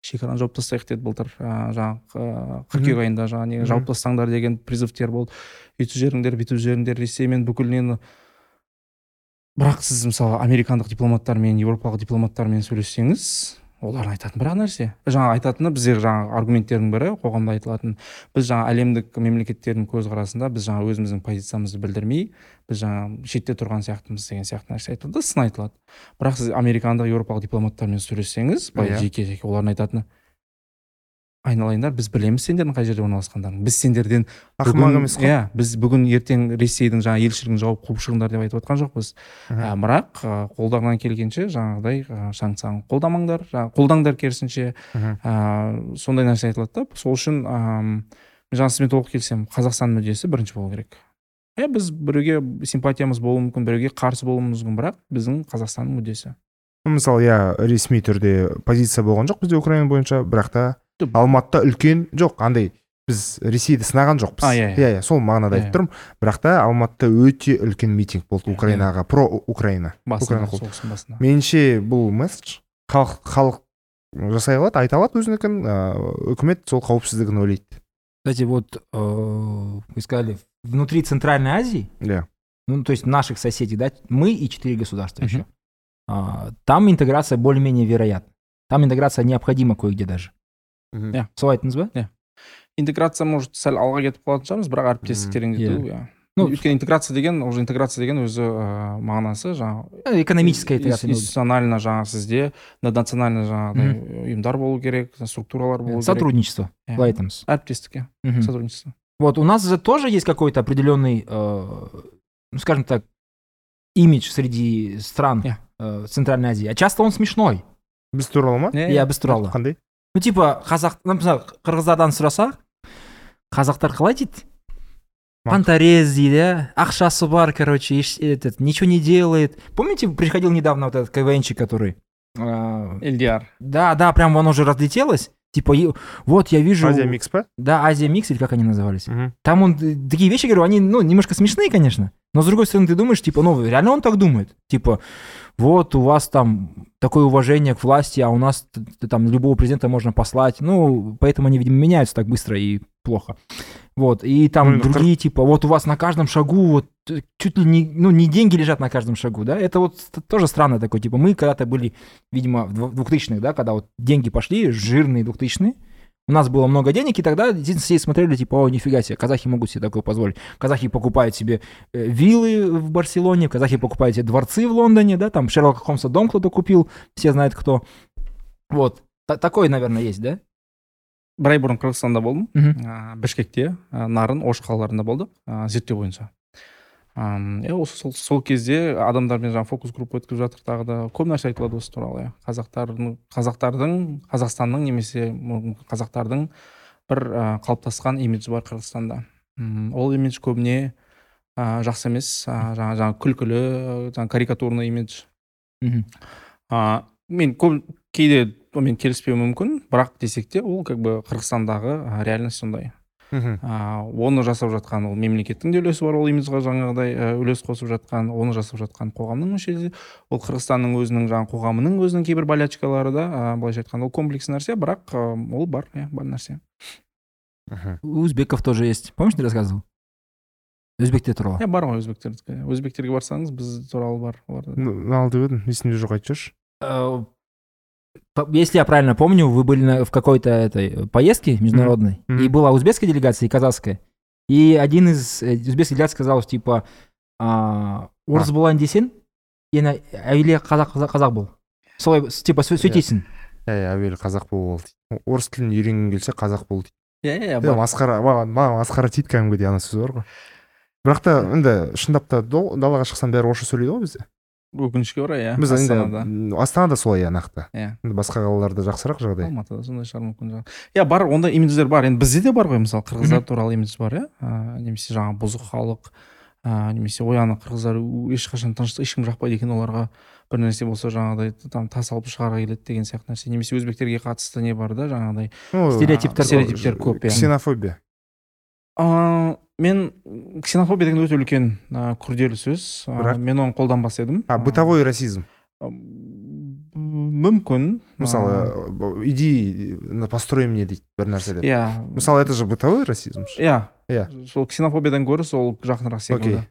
шекараны жауып тастайық деді былтыр. Жаңағы қыркүйек айында жаңағы Мгм. жауып тастаңдар деген призывтер болды. Үйтіп жіберіңдер бүйтіп жіберіңдер ресеймен бүкіл нені. Бірақ сіз мысалы американдық дипломаттармен еуропалық дипломаттармен сөйлессеңіз олар айтатын бір ақ нәрсе. Жаңағы айтатыны бізде жаңағы аргументтердің бірі қоғамда айтылатын. Біз жаңа әлемдік мемлекеттердің көзқарасында біз жаңа өзіміздің позициямызды білдірмей біз жаңа шетте тұрған сияқтымыз деген сияқты нәрсе айтылады да сын айтылады. Бірақ сіз американдық еуропалық дипломаттармен сөйлессеңіз былай Иә. жеке жеке олардың айтатыны айналайындар біз білеміз сендердің қай жерде орналасқандарыңды біз сендерден ақымақ емес қой. иә біз бүгін ертең ресейдің жаңағы елшілігін жауып қуып шығыңдар деп айтып жатқан жоқпыз. Ә, бірақ қолдарынан келгенше жаңағыдай ә, санкцияны қолдамаңдар қолдаңдар керісінше. Ә, сондай нәрсе айтылады да. Сол үшін ә, мен жаңа сізбен толық келісемін. Қазақстан мүддесі бірінші болу керек. Иә біз біреуге симпатиямыз болуы мүмкін біреуге қарсы болуымыз мүмкін бірақ біздің қазақстанның мүддесі. Мысалы иә ресми түрде позиция болған жоқ бізде украина бойынша бірақ та. Алматыда үлкен жоқ андай біз ресейді сынаған жоқпыз. А, иә, иә. иә иә сол мағынада Иә, айтып тұрмын. Бірақ та алматыда өте үлкен митинг болды Иә, украинаға про украина. Басында Украина қол- соғыстың басында. Меніңше бұл месседж халық халық жасай алады айта алады өзінікін. Ыыы, үкімет сол қауіпсіздігін ойлайды. Кстати, вот э, вы сказали, внутри Центральной Азии, иә. ну, то есть наших соседей, да, мы и четыре государства еще. А, там интеграция более-менее вероятна. Там интеграция необходима кое-где даже. Иә. Солай айттыңыз ба? интеграция может сәл алға кетіп қалатын шығармыз бірақ әріптестік тереңдету Иә. иә Ну, өйткені интеграция деген уже интеграция деген өзі ыыы мағынасы жаңағы э, экономическая интеграция. институционально жаңағы сізде наднационально жаңағыдай ұйымдар болу керек структуралар болу керек Сотрудничество. Иә. Былай айтамыз. әріптестік иә сотрудничество Вот у нас же тоже есть какой-то определенный, э, ну, скажем так, имидж среди стран Иә. э, Центральной Азии. А часто он смешной. біз туралы ма иә Я без туралы. қандай Ну, типа, қазақ, ну, мысалы, қырғыздардан сұрасақ, қазақтар қалай дейді? Панторез дейді, иә? ақшасы бар, короче, еш- этот, ничего не делает. Помните, приходил недавно вот этот КВНчик, который... э, элдиар да, да, прям оно уже разлетелось. Типа, вот я вижу... азия микс Да, Азия Микс, или как они назывались. Мгм. Там он э, такие вещи, говорю, они, ну, немножко смешные, конечно, но с другой стороны, ты думаешь, типа, ну, реально он так думает. Типа, вот у вас там такое уважение к власти, а у нас там любого президента можно послать. Ну, поэтому они, видимо, меняются так быстро и плохо. Вот, и там Ну, другие, типа, вот у вас на каждом шагу, вот, э, чуть ли не, ну, не деньги лежат на каждом шагу, да, это вот тоже странно такое, типа, мы когда-то были, видимо, в дв- двухтысячных, да, когда вот деньги пошли, жирные двухтысячные, У нас было много денег, и тогда все смотрели, типа, о, нифига себе, казахи могут себе такое позволить. Казахи покупают себе э, виллы в Барселоне, казахи покупают себе дворцы в Лондоне, да, там Шерлока Холмса дом кто-то купил, все знают кто. Вот, Та- такой, наверное, есть, да? бір ай бұрын қырғызстанда болдым Мгм. ә, бішкекте ә, нарын ош қалаларында болдық ә, зерттеу бойынша Иә осы сол, сол кезде адамдармен жаңағы фокус группа өткізіп жатыр тағы да. Көп нәрсе айтылады осы туралы иә. Қазақтардың қазақтардың қазақстанның немесе қазақтардың бір ә, қалыптасқан имиджі бар қырғызстанда. Ол имидж көбіне ә, жақсы емес. Ә, жаңа күлкілі жаңағы карикатурный имидж. Мгм. а, мен көп кейде онымен келіспеуім мүмкін бірақ десек те ол как бы қырғызстандағы реальность сондай. Мхм. А, оны жасап жатқан ол мемлекеттің де үлесі бар ол имиджға жаңағыдай үлес қосып жатқан оны жасап жатқан қоғамның мүшесі. Ол қырғызстанның өзінің жаңағы қоғамының өзінің кейбір болячкалары да ә, былайша айтқанда ол комплекс нәрсе бірақ ол бар иә бар нәрсе. Мхм. У узбеков тоже есть. Помнишь, ты рассказывал? Өзбектер туралы. иә бар ғой өзбектердікі өзбектерге барсаңыз біз туралы бар оларда Ну, мынаны деп едім. Есімде жоқ айтып жіберші. Э, Если я правильно помню, вы были на- в какой-то этой поездке международной, Мгм. и была узбекская делегация и казахская. И один из э, узбекских делегаций сказал, типа, орыс болайын десең, ені әуелі қазақ қазақ бол. Солай типа сө- сөйтесің. иә әуелі қазақ бол дейді орыс тілін үйренгің келсе қазақ бол дейді иә иә масқара маған масқара тиді кәдімгідей ана сөз бар ғой бірақ та енді шындап та далаға шықсаң бәрі орысша сөйлейді ғой бізде өкінішке орай иә біз астанада енді астанада. Солай иә нақты. Иә. Енді басқа қалаларда жақсырақ жағдай. Алматыда сондай шығар мүмкін иә бар ондай имидждер бар. Енді бізде де бар ғой мысалы қырғыздар туралы имидж бар иә. Немесе жаңағы бұзық халық ә, немесе ой ана қырғыздар ешқашан тыныш ешкім жақпайды екен оларға бір нәрсе болса жаңағыдай там тас алып шығара келеді деген сияқты нәрсе. Немесе өзбектерге қатысты не бар да жаңағыдай Стереотиптер стереотиптер көп, иә. ксенофобия. Ә, мен ксенофобия деген өте үлкен ә, күрделі сөз. Ә, Бірақ- мен оны қолданбас едім. А бытовой расизм. Мүмкін. Мысалы иди построй мне дейді бір нәрсе деп. Иә. Мысалы это же бытовой расизм иә. Иә. сол ксенофобиядан гөрі сол жақынырақ секілді. Окей.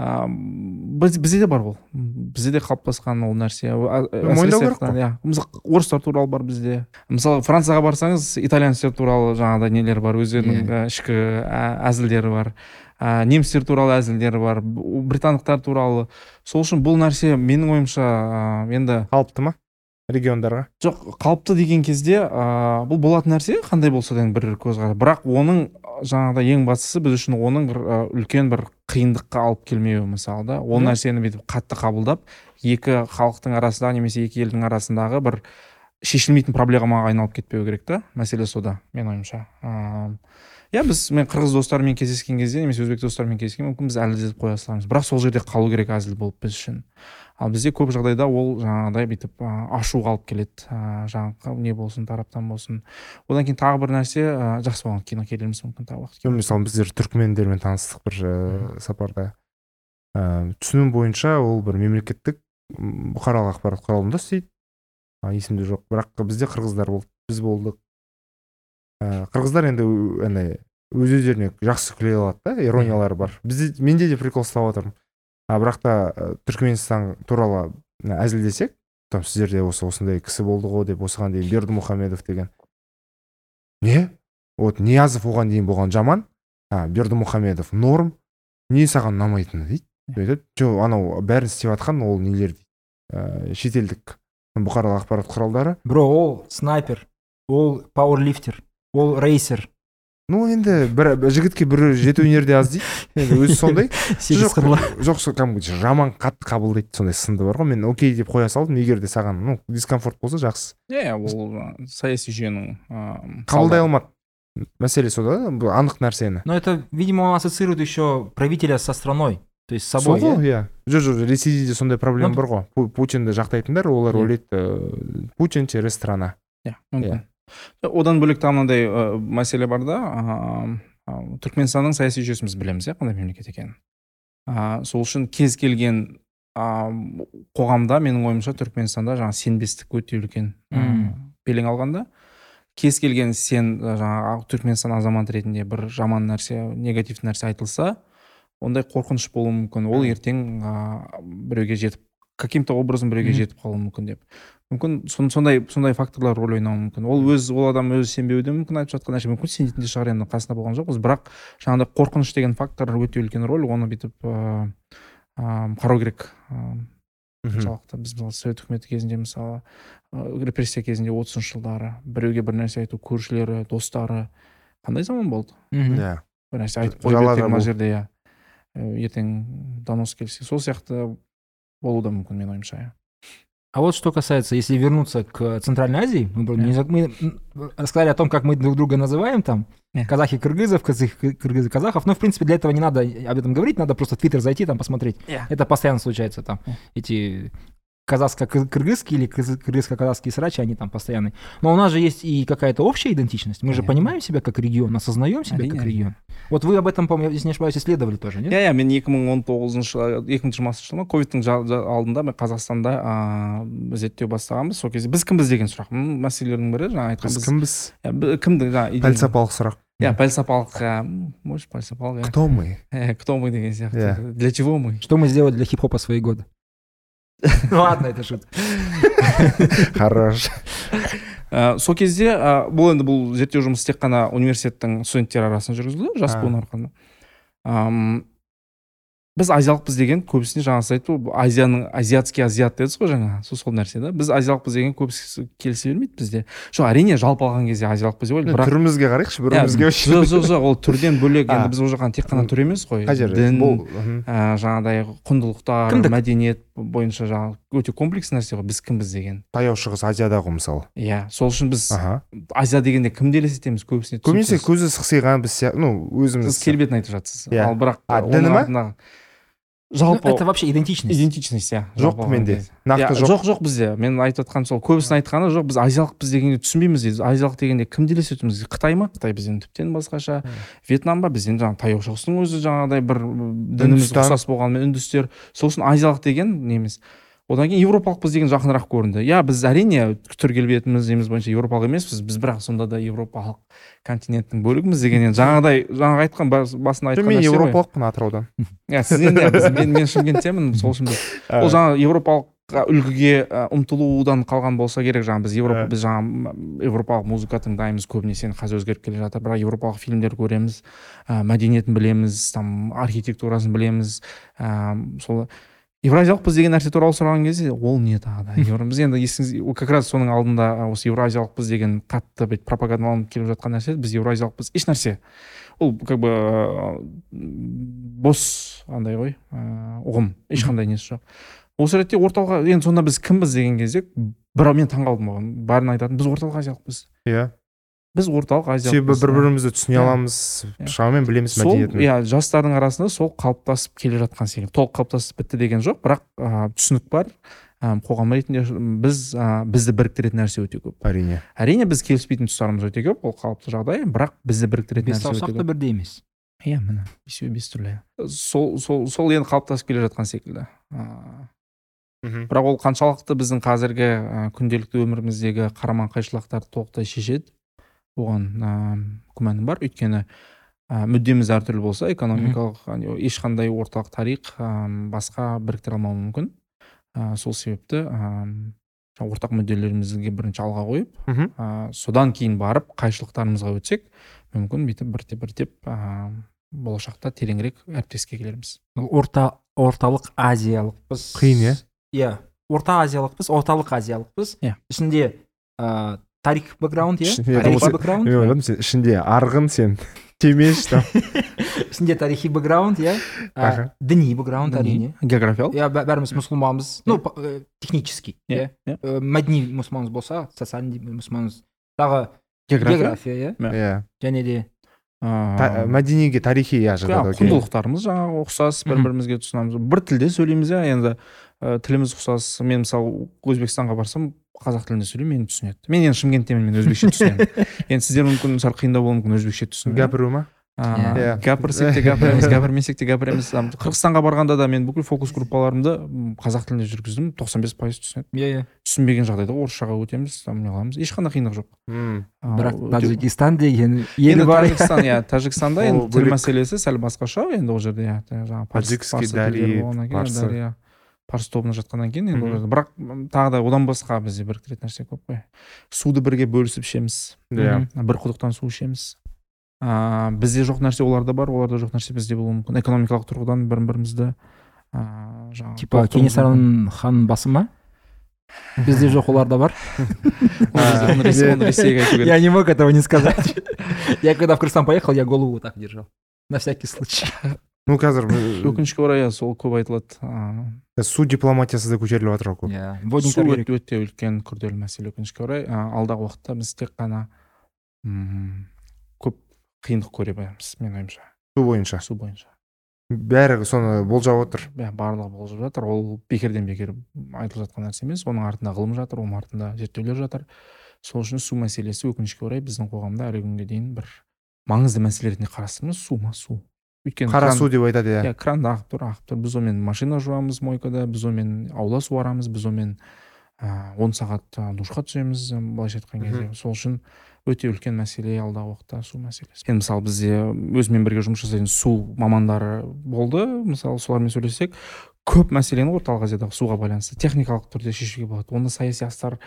Біз, бізде де бар ол. Бізде де қалыптасқан ол нәрсе. Мойындау керек айтқан, иә. Мысалы орыстар туралы бар бізде. Мысалы францияға барсаңыз итальянецтер туралы жаңағыдай нелер бар өздерінің ә, ішкі ә, әзілдері бар. Ә, немістер туралы әзілдері бар. Британдықтар туралы. Сол үшін бұл нәрсе менің ойымша ә, енді қалыпты ма? Региондарға? Жоқ қалыпты деген кезде ә, бұл болатын нәрсе қандай болса да бір көзқарас. Бірақ оның жаңағыдай ең бастысы біз үшін оның бір үлкен бір қиындыққа алып келмеуі мысалы да. ол нәрсені бүйтіп қатты қабылдап екі халықтың арасында немесе екі елдің арасындағы бір шешілмейтін проблемаға айналып кетпеу керек та мәселе сода менің ойымша. Ыыы иә біз мен қырғыз достарыммен кездескен кезде немесе өзбек достарыммен кездескен мүмкін біз әлі қоя саламыз. Бірақ сол жерде қалу керек әзіл болып біз үшін. Ал бізде көп жағдайда ол жаңағыдай бүйтіп ә, ашуға алып келеді. Ә, жаңағы не болсын тараптан болсын. Одан кейін тағы бір нәрсе ә, жақсы болған кино келерміз мүмкін тағы уақыт мысалы біздер түркмендермен таныстық бір ә, сапарда. Ә, түсінуім бойынша ол бір мемлекеттік бұқаралық ақпарат құралында істейді. Есімде жоқ. Бірақ бізде қырғыздар болды біз болдық. Қырғыздар енді ана өз өздеріне жақсы күле алады да ирониялары бар. Бізде менде де прикол ұстап отырмын а бірақ та ә, түркменстан туралы әзілдесек там сіздерде осы осындай кісі болды ғой деп осыған дейін берді мұхамедов деген. Не? Вот ниязов оған дейін болған жаман. А берді мұхамедов норм. Не саған ұнамайтыны дейді. Айтады жоқ анау бәрін істеп жатқан ол нелер дейді ә, шетелдік бұқаралық ақпарат құралдары. Бро, ол снайпер, ол пауэрлифтер, ол рейсер. ну енді бір бір жігітке бір жеті өнерде аз дейді. Енді өзі сондай. *laughs* Сегіз жоқ қырлы. жоқ сол кәдімгі жаман қатты қабылдайды сондай сынды бар ғой. Мен окей деп қоя салдым. Егер де саған ну дискомфорт болса жақсы. Иә ол саяси жүйенің ыыы қабылдай алмады. Мәселе сода да бұл анық нәрсені. Но это, видимо, он ассоциирует еще правителя со страной. То есть с сол собой. ғой иә? иә жоқ жоқ ресейде де сондай проблема бар ғой. Пу- путинді жақтайтындар олар ойлайды ыыы, путин через страна. Иә мүмкін. Одан бөлек тағы мынандай ә, мәселе бар да ыыы, ә, түркменстанның саяси жүйесін біз білеміз иә қандай мемлекет екенін. Ә, сол үшін кез келген ә, қоғамда менің ойымша түркменстанда жаңағы сенбестік өте үлкен белең алғанда. Кез келген сен жаңағы түркменстан азаматы ретінде бір жаман нәрсе негативті нәрсе айтылса ондай қорқыныш болуы мүмкін. Ол ертең ә, біреуге жетіп каким то образом біреуге жетіп қалуы мүмкін деп. Мүмкін сон- сондай сондай факторлар рөл ойнауы мүмкін. Ол өз ол адам өзі сенбеуі де мүмкін айтып жатқан нәрсе мүмкін. Сенетін де шығар енді қасында болған жоқпыз. Бірақ жаңағыдай қорқыныш деген фактор өте үлкен рөл оны бүйтіп ыыы ыыы, қарау керек. Ыыы, мхм. соншалықты біз мысалы совет үкіметі кезінде мысалы репрессия кезінде отызыншы жылдары біреуге бір нәрсе айту көршілері достары қандай заман болды? Иә. Бір нәрсе айтып қойып мына жерде иә. Э, ертең донос келсе сол сияқты болуы да мүмкін менің ойымша иә. А вот что касается, если вернуться к Центральной Азии, мы, за- мы, рассказали о том, как мы друг друга называем там, Не. казахи кыргызов, казахи кыргызы казахов, но в принципе для этого не надо об этом говорить, надо просто в Твиттер зайти там посмотреть. Yeah. Это постоянно случается там, Yeah. эти казахско-кыргызские или кыз- кыргызско-казахские срачи, они там постоянные. Но у нас же есть и какая-то общая идентичность. Мы же Конечно. понимаем себя как регион, осознаем себя Әрине, как әрине. регион. Вот вы об этом, по-моему, если не ошибаюсь, исследовали тоже, нет? иә иә мен екі мың он тоғызыншы екі мың жиырмасыншы жылы ма ковидтің жа- жа- алдында мен қазақстанда ыыы зерттеу бастағанбыз сол кезде біз кімбіз деген сұрақ м, мәселелердің бірі жаңа айтқан біз біз кімбіз иә, бі- кімді жаңа идея- пәлсапалық сұрақ иә пәлсапалық иә может пәлсапалық иә кто мы Э, кто мы деген сияқты Иә. для чего мы Что мы сделали для хип-хопа в свои годы? Ну *laughs* ладно, это шутка. *laughs* хорош. Ә, сол кезде ә, бұл енді бұл зерттеу жұмысы тек қана университеттің студенттері арасында жүргізілді жас А. буын арқылы. Біз азиялықпыз деген көбісіне жаңа сіз айтты ғой азияның азиатский азиат дедіңіз ғой жаңа сол сол нәрсе да біз азиялықпыз деген көбісі келісе бермейді бізде. Жоқ әрине жалпы алған кезде азиялықпыз деп ойлайды бірақ түрімізге қарайықшы Иә, бірімізге вообще жоқ жоқ жоқ ол түрден бөлек енді біз ол жаққа тек қана түр емес қой. Қай жер дін жаңағыдай құндылықтар мәдениет бойынша жаңағы өте комплекс нәрсе ғой біз кімбіз деген. Таяу шығыс азияда ғой мысалы иә сол үшін біз аха. Азия дегенде кімді елестетеміз көбісіне? көбінесе көзі сықсиған біз сияқты ну өзіміз сіз келбетін айтып жатсыз Иә. ал бірақ діні ма? Ну, жалпы это вообще идентичность. идентичность иә жоқ менде. нақты жоқ. жоқ жоқ бізде. Мен айтып жатқаным сол көбісінің айтқаны жоқ біз азиялықпыз дегенде түсінбейміз дейді. Азиялық дегенде кімді елестетеміз қытай ма? Қытай бізден тіптен басқаша. Вьетнам ба? Бізден жаңағы таяу шығыстың өзі жаңағыдай бір дініміз ұқсас болғанымен үндістер. Үшін азиялық деген неміз одан кейін европалықпыз деген жақынырақ көрінді. Иә біз әрине түр келбетіміз неміз бойынша европалық емеспіз. Біз бірақ сонда да европалық континенттің бөлігіміз деген енді жаңағыдай жаңағы айтқан бас- басында айтқан мен еуропалықпын атыраудан. *laughs* Иә сіз енді мен, мен шымкенттемін сол үшін біз. *laughs* Ол жаңағы еуропалық үлгіге ұмтылудан қалған болса керек жаңағы біз европа біз жаңағы м, еуропалық музыка тыңдаймыз көбінесе енді қазір өзгеріп келе жатыр. Бірақ еуропалық фильмдер көреміз ә, мәдениетін білеміз там архитектурасын білеміз ә, сол евразиялықпыз деген нәрсе туралы сұраған кезде ол не тағы да? *laughs* Біз енді есіңіз как раз соның алдында осы евразиялықпыз деген қатты бүйтіп пропагандаланып келіп жатқан нәрсе біз евразиялықпыз еш нәрсе ол как бы бос андай ғой ә, ұғым. Ешқандай несі жоқ. Осы ретте орталық енді сонда біз кімбіз деген кезде бірақ мен таңқалдым оған. Бәрін айтатын біз орталық азиялықпыз иә. Біз орталық себебі азиялықпыз бір бірімізді түсіне Иә. аламыз Иә. шамамен білеміз мәдениетін. иә жастардың арасында сол қалыптасып келе жатқан секілді. Толық қалыптасып бітті деген жоқ бірақ ә, түсінік бар. Ә, қоғам ретінде біз ә, бізді біріктіретін нәрсе өте көп. Әрине. Әрине біз келіспейтін тұстарымыз өте көп ол қалыпты жағдай бірақ бізді біріктіретін нәрсе өте саусақ та көп. бірдей емес. иә міне бесеуі бес түрлі сол сол сол енді қалыптасып келе жатқан секілді. Ә, мхм. бірақ ол қаншалықты біздің қазіргі ә, күнделікті өміріміздегі қарама қайшылықтарды толықтай шешеді. Оған ә, күмәнім бар өйткені ә, мүддеміз әртүрлі болса экономикалық ә, ешқандай орталық тарих ә, басқа біріктіре алмауы мүмкін ә, сол себепті ә, ортақ мүдделерімізге бірінші алға қойып мхм. ә, содан кейін барып қайшылықтарымызға өтсек мүмкін бүйтіп бірте біртеп ә, болашақта тереңірек әріптеске келерміз Орта, орталық азиялықпыз. Қиын, иә? Иә. Орта азиялықпыз, орталық азиялықпыз. Иә. Ішінде ә, тарих бэкграунд, иә? *laughs* Тарихи бэкграунд. мен ойладым сен ішінде арғын сен. Темеш там. Ішінде тарихи бэкграунд, иә? Діни бэкграунд әрине. географиялық? Иә бә- бәріміз мұсылманбыз. Ну па- э, технически иә мәдени мұсылманбыз болса социальный мұсылманбыз. Тағы география? иә иә. Және де мәдениге тарихи иә жатады құндылықтарымыз жаңағы ұқсас бір бірімізге түсінеміз бір тілде сөйлейміз иә енді тіліміз ұқсас. Мен мысалы өзбекстанға барсам қазақ тілінде сөйлеймін мені түсінеді. Мен енді шымкенттемін мен өзбекше түсінемін. *laughs* Енді сіздер мүмкін сәл қиындау болуы мүмкін өзбекше түсіну гәпіру ма Иә. гәпірсек те гәпіреміз гәпірмесек те гәпіреміз Там қырғызстанға барғанда да мен бүкіл фокус группаларымды қазақ тілінде жүргіздім 95 пайыз түсінеді. Иә иә. Түсінбеген жағдайда орысшаға өтеміз там не қыламыз. Ешқандай қиындық жоқ. М. Бірақ тәжікстан деген енді ел бар. Тәжікстан иә тәжікстанда *laughs* енді тіл мәселесі сәл басқаша енді ол жерде иә жаңағы парсы тобында жатқаннан кейін енді бірақ тағы да одан басқа бізде біріктіретін нәрсе көп қой. Суды бірге бөлісіп ішеміз. Иә. Бір құдықтан су ішеміз. Ыыы бізде жоқ нәрсе оларда бар оларда жоқ нәрсе бізде болуы мүмкін. Экономикалық тұрғыдан бір бірімізді ыыы жаңағы типа кенесарының ханның басы ма бізде *laughs* жоқ оларда бар. *laughs* *laughs* Я не мог этого не сказать. Я когда в Кыргызстан поехал я голову вот так держал. На всякий случай. Ну қазір *laughs* өкінішке орай иә, сол көп айтылады. Ыыы су дипломатиясы да көтеріліп жатыр ғой көп. Иә су өте, өте үлкен күрделі мәселе өкінішке орай. Алдағы уақытта біз тек қана көп қиындық көре береміз менің ойымша. Су бойынша. Су бойынша. Бәрі соны болжап отыр. Иә барлығы болжап жатыр. Ол бекерден бекер айтылып жатқан нәрсе емес. Оның артында ғылым жатыр оның артында зерттеулер жатыр. Сол үшін су мәселесі өкінішке орай біздің қоғамда әлі күнге дейін бір маңызды мәселе ретінде қарастырмыз. Су ма су? Өйткені қара кран- су деп айтады иә. иә кранда ағып тұр. Ағып тұр біз онымен машина жуамыз мойкада біз онымен аула суарамыз біз онымен ыыы он сағат душқа түсеміз былайша айтқан кезде. Сол үшін өте үлкен мәселе алдағы уақытта су мәселесі. Енді мысалы бізде өзімен бірге жұмыс жасайтын су мамандары болды. Мысалы солармен сөйлессек көп мәселені орталық азиядағы суға байланысты техникалық түрде шешуге болады. Оны саяси астар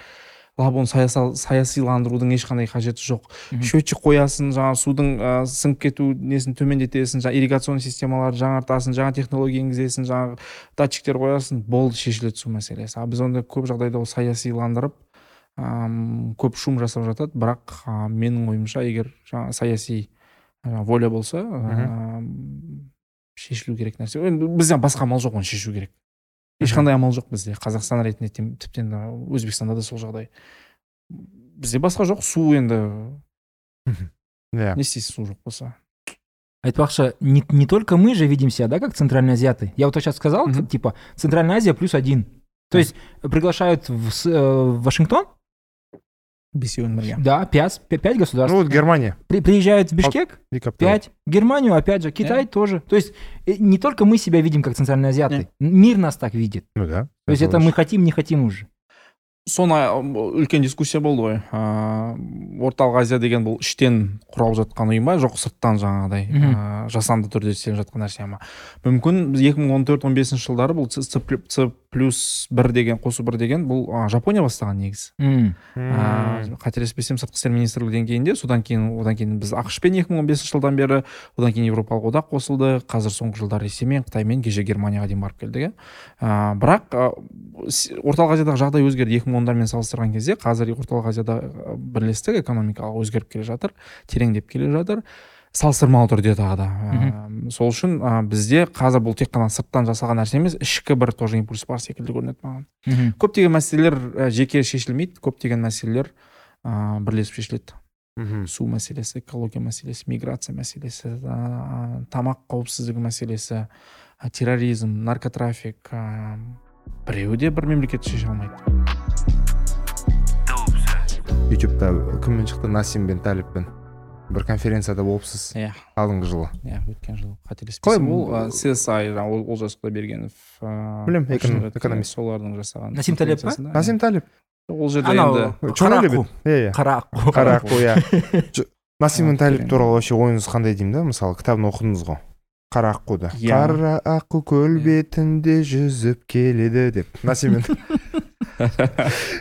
оны саяса- саясиландырудың ешқандай қажеті жоқ. Счетчик қоясың жаңағы судың ә, сіңіп кету несін төмендетесің жаңағы ирригационный системаларды жаңартасың жаңа технология енгізесің жаңағы датчиктер қоясың болды шешіледі су мәселесі. Ал біз онда көп жағдайда ол саясиландырып ам, көп шум жасап жатады. Бірақ а, менің ойымша егер жаңағы саяси воля болса ам, шешілу керек нәрсе. Енді бізде басқа амал жоқ оны шешу керек. ешқандай амал жоқ бізде қазақстан ретінде тем- тіптен де өзбекстанда да сол жағдай бізде басқа жоқ су енді иә не істейсіз су жоқ болса Айтпақшы, не, не только мы же видим себя, да, как центральные азиаты. Я вот сейчас сказал, Мгм. типа, Центральная Азия плюс один. То Да. есть приглашают в, С- э, в Вашингтон, бесеуін бірге да, пять, пя- пять государств. ну вот германия При- приезжают в Бишкек, Викап пять. Германию, опять же, Китай тоже. То есть э, не только мы себя видим как центральные азиаты, мир нас так видит. ну да То есть это мы хотим, не хотим уже. Соны а, үлкен дискуссия болды ғой. Ыыы орталық азия деген бұл іштен құралып жатқан ұйым ба? Жоқ сырттан жаңағыдай ыыы жасанды түрде істеліп жатқан нәрсе ма? Мүмкін біз 2014-15 жылдары бұл Ц- Ц плю- Ц плюс бір деген қосу бір деген бұл жапония бастаған негізі М. ыыы қателеспесем сыртқы істер министрлігі деңгейінде содан кейін одан кейін біз ақш пен 2015 жылдан бері одан кейін еуропалық одақ қосылды. Қазір соңғы жылдары ресеймен қытаймен кеше германияға дейін барып келдік иә. Ыыы бірақ орталық азиядағы жағдай өзгерді. 2010-дармен салыстырған кезде қазір орталық азияда бірлестік экономикалық өзгеріп келе жатыр тереңдеп келе жатыр. Салыстырмалы түрде тағы да. Ыыы, сол үшін ы, бізде қазір бұл тек қана сырттан жасалған нәрсе емес ішкі бір тоже импульс бар секілді көрінеді маған. Көптеген мәселелер ә, жеке шешілмейді. Көптеген мәселелер ә, бірлесіп шешіледі. Мхм. Су мәселесі экология мәселесі миграция мәселесі ә, тамақ қауіпсіздігі мәселесі ә, терроризм наркотрафик ә, біреуі де бір мемлекет шеше алмайды. Ютубта кіммен шықты насим бен талиппен бір конференцияда болыпсыз. Иә. Алдыңғы жылы. Иә өткен жылы Қалай қателеспесем ол бұл- CSI жаңағы Ол- олжас құдайбергенов Білем, эконом- ашылып өткен, экономист. солардың жасаған Насим Талеп па? насим талип иә. ол жерде енді бет иә иә. Қара аққу. қара аққу иә насим талип Керемет. туралы вообще ойыңыз қандай деймін да? Мысалы кітабын оқыдыңыз ғой. Қара аққуды Иә. қара аққу көл Иә. бетінде жүзіп келеді деп.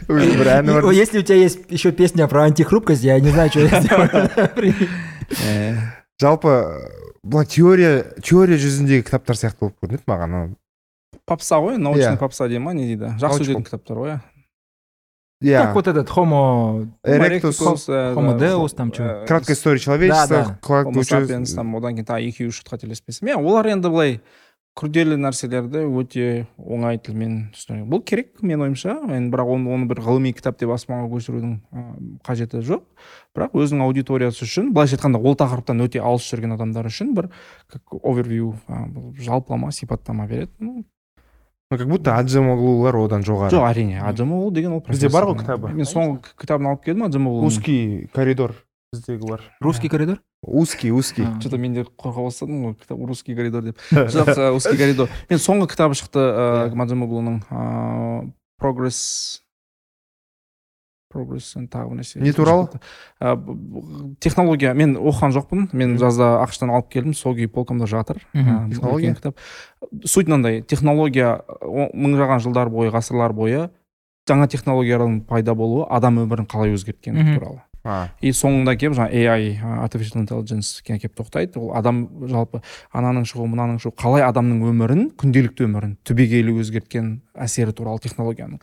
Өзі *laughs* бір әні бар. Если у тебя есть еще песня про антихрупкость, я не знаю, что я *laughs* сделаю. Ә, жалпы былай теория теория жүзіндегі кітаптар сияқты болып көрінеді маған попса ғой научный Иә. попса дей ма не дейді? Жақсы өтетін кітаптар ғой иә Как вот этот Homo... Erectus, Homo Deus там чё. э, краткая история человечества Да, да. Homo sapiens там одан кейін тағы екеуі үш қателеспесем иә олар енді былай күрделі нәрселерді өте оңай тілмен түсіндіреді бұл керек менің ойымша. Енді бірақ оны, оны бір ғылыми кітап деп аспанға көшірудің қажеті жоқ. Бірақ өзінің аудиториясы үшін былайша айтқанда ол тақырыптан өте алыс жүрген адамдар үшін бір как овервью жалпылама сипаттама береді. Ну, ну как будто аджемоглулар одан жоғары жоқ әрине аджамоғлу деген ол Бізде бар ғой кітабы. мен соңғы кітабын алып келдім аджамоғлудың узкий коридор біздегі бар Русский коридор? узкий узкий. Что то мен де қорқа бастадым ғой кітап русский коридор деп жоқ ә, узкий коридор. Мен соңғы кітабы шықты ә, маджамоглуның ыыы прогресс прогресс тағы бір нәрсе Не туралы? Ә, технология. Мен оқыған жоқпын. Мен жазда ақштан алып келдім. Сол күйі полкамда жатыр. Мхм. Ә, Технология? кітап. Суть мынандай. Технология мыңжаған жылдар бойы ғасырлар бойы жаңа технологиялардың пайда болуы адам өмірін қалай өзгерткені туралы. А. И соңында келіп жаңағы AI artificial intelligence келіп тоқтайды. Ол адам жалпы ананың шығуы мынаның шығуы қалай адамның өмірін күнделікті өмірін түбегейлі өзгерткен әсері туралы технологияның.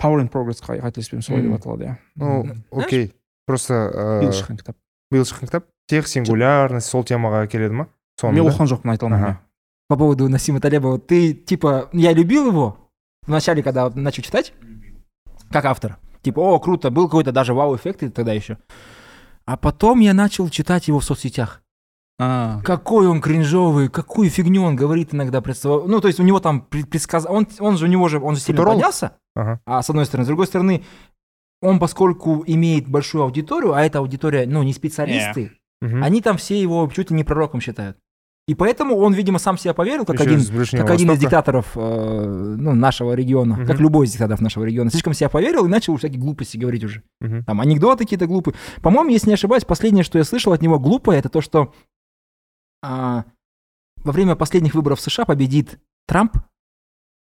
power and progress қай- қателеспесем солай деп Мм. аталады иә ну Мгм. окей просто биыл ә, шыққан кітап биыл шыққан кітап тех сингулярность сол темаға келеді ма соны мен да? оқыған жоқпын айта алмаймын Ага. По поводу Насима Талебова, ты, типа, я любил его в начале, когда вот начал читать, как автор. Типа, о, круто, был какой-то даже вау-эффект тогда еще. А потом я начал читать его в соцсетях. А, Какой он кринжовый, какую фигню он говорит иногда. представ- Ну, то есть у него там предсказ... Он, он же у него же, он же сильно поднялся, Ага. а с одной стороны. С другой стороны, он, поскольку имеет большую аудиторию, а эта аудитория, ну, не специалисты, Мгм. они там все его чуть ли не пророком считают. И поэтому он, видимо, сам себя поверил, как Ещё один как один из диктаторов э, ну, нашего региона, Мгм. как любой из диктаторов нашего региона, слишком себя поверил и начал всякие глупости говорить уже. Мгм. Там анекдоты какие-то глупые. По-моему, если не ошибаюсь, последнее, что я слышал от него глупое, это то, что а, во время последних выборов в США победит Трамп.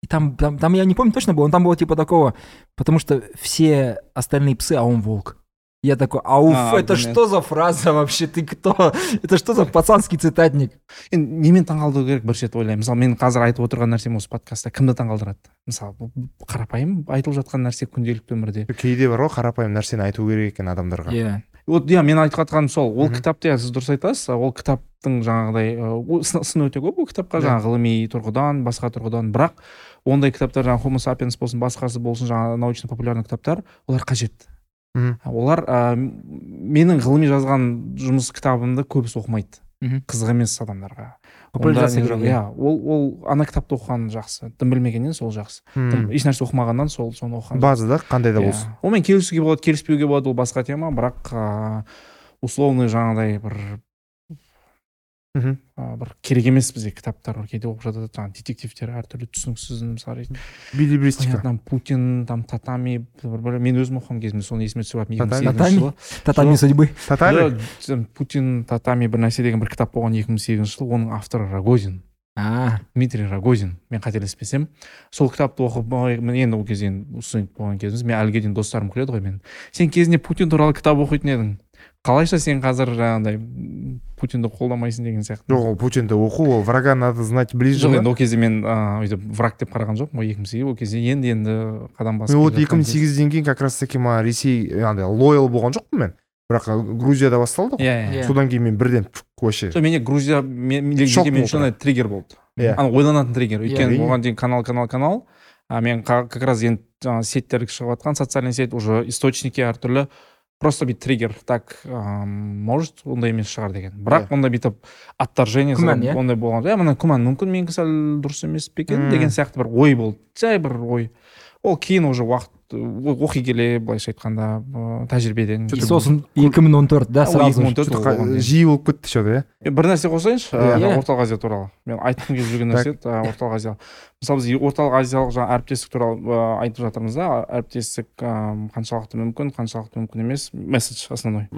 И там, там, там я не помню точно было, но там было типа такого, потому что все остальные псы, а он волк. Я такой, ауф, А, это блин. что за фраза вообще? Ты кто? *laughs* Это что за пацанский цитатник? енді немен таңғалдыру керек бір шет ойлаймын мысалы мен қазір айтып отырған нәрсем осы подкастта кімді таңғалдырады мысалы бұл қарапайым айтылып жатқан нәрсе күнделікті өмірде кейде бар ғой қарапайым нәрсені айту керек екен адамдарға Иә. Вот иә мен айтып жатқаным сол ол кітапты иә сіз дұрыс айтасыз. Ол кітаптың жаңағыдай сын өте көп ол кітапқа Иә. жаңағы ғылыми тұрғыдан басқа тұрғыдан. Бірақ ондай кітаптар жаңағы sapiens болсын басқасы болсын жаңағы научно популярный кітаптар олар қажет. Олар ә, менің ғылыми жазған жұмыс кітабымды көбісі оқымайды. Мгм. қызық емес адамдарға. Популяризация керек, иә ол ол ана кітапты оқыған жақсы дым білмегеннен сол жақсы. Ешнәрсе оқымағаннан сол соны оқыған база да? Қандай да Иә. болсын. Онымен келісуге болады келіспеуге болады ол басқа тема бірақ ыыы условный жаңағыдай бір Мгм. ы, бір керек емес бізге кітаптар кейде оқып жатады жаңағы детективтер әртүрлі түсініксіз мысалы билибристика. Там путин там татами бір, бір, мен өзім оқыған кезімде соны есіме түсіріп жатырмын Татами? 2008 жылы. Татами судьбы. татами? Путин татами бір нәрсе деген бір кітап болған 2008 жылы оның авторы рогозин. А, дмитрий рогозин. Мен қателеспесем. Сол кітапты оқып мен енді ол кезде студент болған кезіміз мен әліге дейін достарым күледі ғой мен сен кезінде путин туралы кітап оқитын едің. Қалайша сен қазір жаңағыдай путинді қолдамайсың деген сияқты? Жоқ ол путинді оқу ол врага надо знать ближе жоқ енді ол кезде мен ыыы өйтіп враг деп қараған жоқпын ғой екі мың сегіз ол кезде енді енді қадам басып мен вот екі мың сегізден кейін как раз таки маған ресей андай лоял болған жоқпын мен. Бірақ грузияда басталды ғой. Иә иә Иә. содан кейін мен бірден вообще сол менде грузия мен үшін андай триггер болды. Иә. ана ойланатын триггер. Өйткені әрине. оған дейін канал канал канал. А мен қа- как раз енді жаңағы сеттер шығып жатқан социальный сеть уже источники әртүрлі. Просто бүйтіп триггер так ыыы, может ондай емес шығар деген. Бірақ Иә. ондай бүйтіп отторжение Күмән, иә? ондай болған иә мына күмән мүмкін менікі сәл дұрыс емес пе екен деген сияқты бір ой болды. Жай бір ой. Ол кейін уже уақыт оқи келе былайша айтқанда ыыы, тәжірибеден сосын 2014, да, ол сразу. 2014 что-то ол қа- болған, иә. жиі болып кетті что то иә бір нәрсе қосайыншы Иә. Иә. орталық азия туралы мен айтқым келіп жүрген нәрсе орталық азия мысалы біз орталық азиялық жаңағы әріптестік туралы айтып жатырмыз да әріптестік қаншалықты мүмкін қаншалықты мүмкін емес месседж основной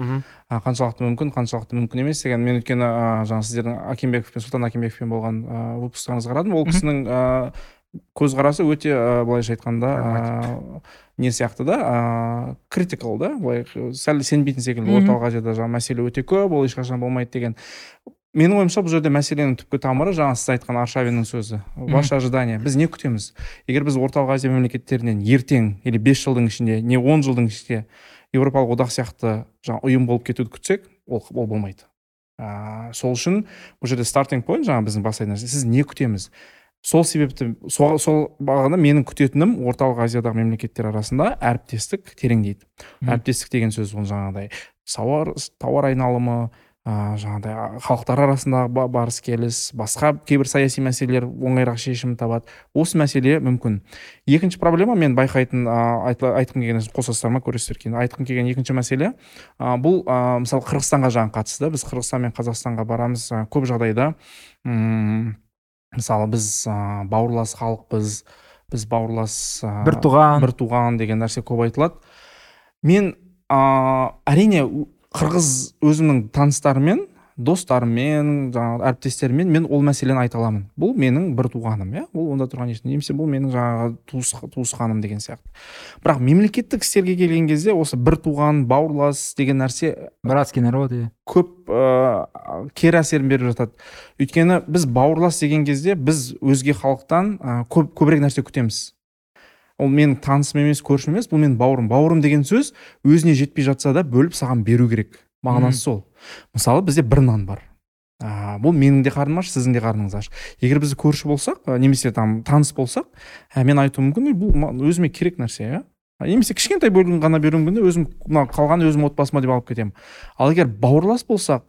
қаншалықты мүмкін қаншалықты мүмкін емес деген мен өйткені жаңағы сіздердің акимбеков пен сұлтан акимбековпен болған выпусктарыңызды қарадым ол кісінің көзқарасы өте ә, былайша айтқанда ә, не сияқты да ә, критикал да былай сәл сенбейтін секілді. Орталық азияда жаңағы мәселе өте көп ол ешқашан болмайды деген. Менің ойымша бұл жерде мәселенің түпкі тамыры жаңа сіз айтқан аршавиннің сөзі. Ваше ожидание. Біз не күтеміз? Егер біз орталық азия мемлекеттерінен ертең или бес жылдың ішінде не он жылдың ішінде еуропалық одақ сияқты жаңа ұйым болып кетуді күтсек ол, ол болмайды. Ыыы сол үшін бұл жерде стартинг point жаңағы біздің бастайтын нәрсе. Сіз не күтеміз? Сол себепті сол, сол бағана менің күтетінім орталық азиядағы мемлекеттер арасында әріптестік тереңдейді. Әріптестік деген сөз ол жаңағыдай тауар тауар айналымы ыыы жаңағыдай халықтар арасындағы ба- барыс келіс басқа кейбір саяси мәселелер оңайырақ шешім табады. Осы мәселе мүмкін. Екінші проблема мен байқайтын ыыы айтқым келген қосасыздар ма көресіздер кейін. Айтқым келген екінші мәселе ә, бұл ә, мысалы қырғызстанға жаңа қатысты. Да біз қырғызстан мен қазақстанға барамыз ә, көп жағдайда м мысалы біз ә, бауырлас халықпыз біз бауырлас ә, бір туған. бір туған деген нәрсе көп айтылады. Мен ә, әрине қырғыз өзімнің таныстарыммен достарыммен жаңағы әріптестеріммен мен ол мәселені айта аламын. Бұл менің бір туғаным иә? Ол онда тұрған ештеңе немесе бұл менің жаңағы туыс, туысқаным деген сияқты. Бірақ мемлекеттік істерге келген кезде осы бір туған бауырлас деген нәрсе братский народ иә көп ә, кері әсерін беріп жатады. Өйткені біз бауырлас деген кезде біз өзге халықтан ә, көп көбірек нәрсе күтеміз. Ол менің танысым емес көршім емес бұл менің бауырым. Бауырым деген сөз өзіне жетпей жатса да бөліп саған беру керек. Мағынасы сол. Мысалы бізде бір нан бар. Ә, бұл менің де қарным аш сіздің де қарныңыз аш. Егер біз көрші болсақ ә, немесе там таныс болсақ ә, мен айтуым мүмкін «Ей, бұл өзіме керек нәрсе иә немесе кішкентай бөлігін ғана беруім мүмкін өзім мына қалған өзім отбасыма деп алып кетемін. Ал егер бауырлас болсақ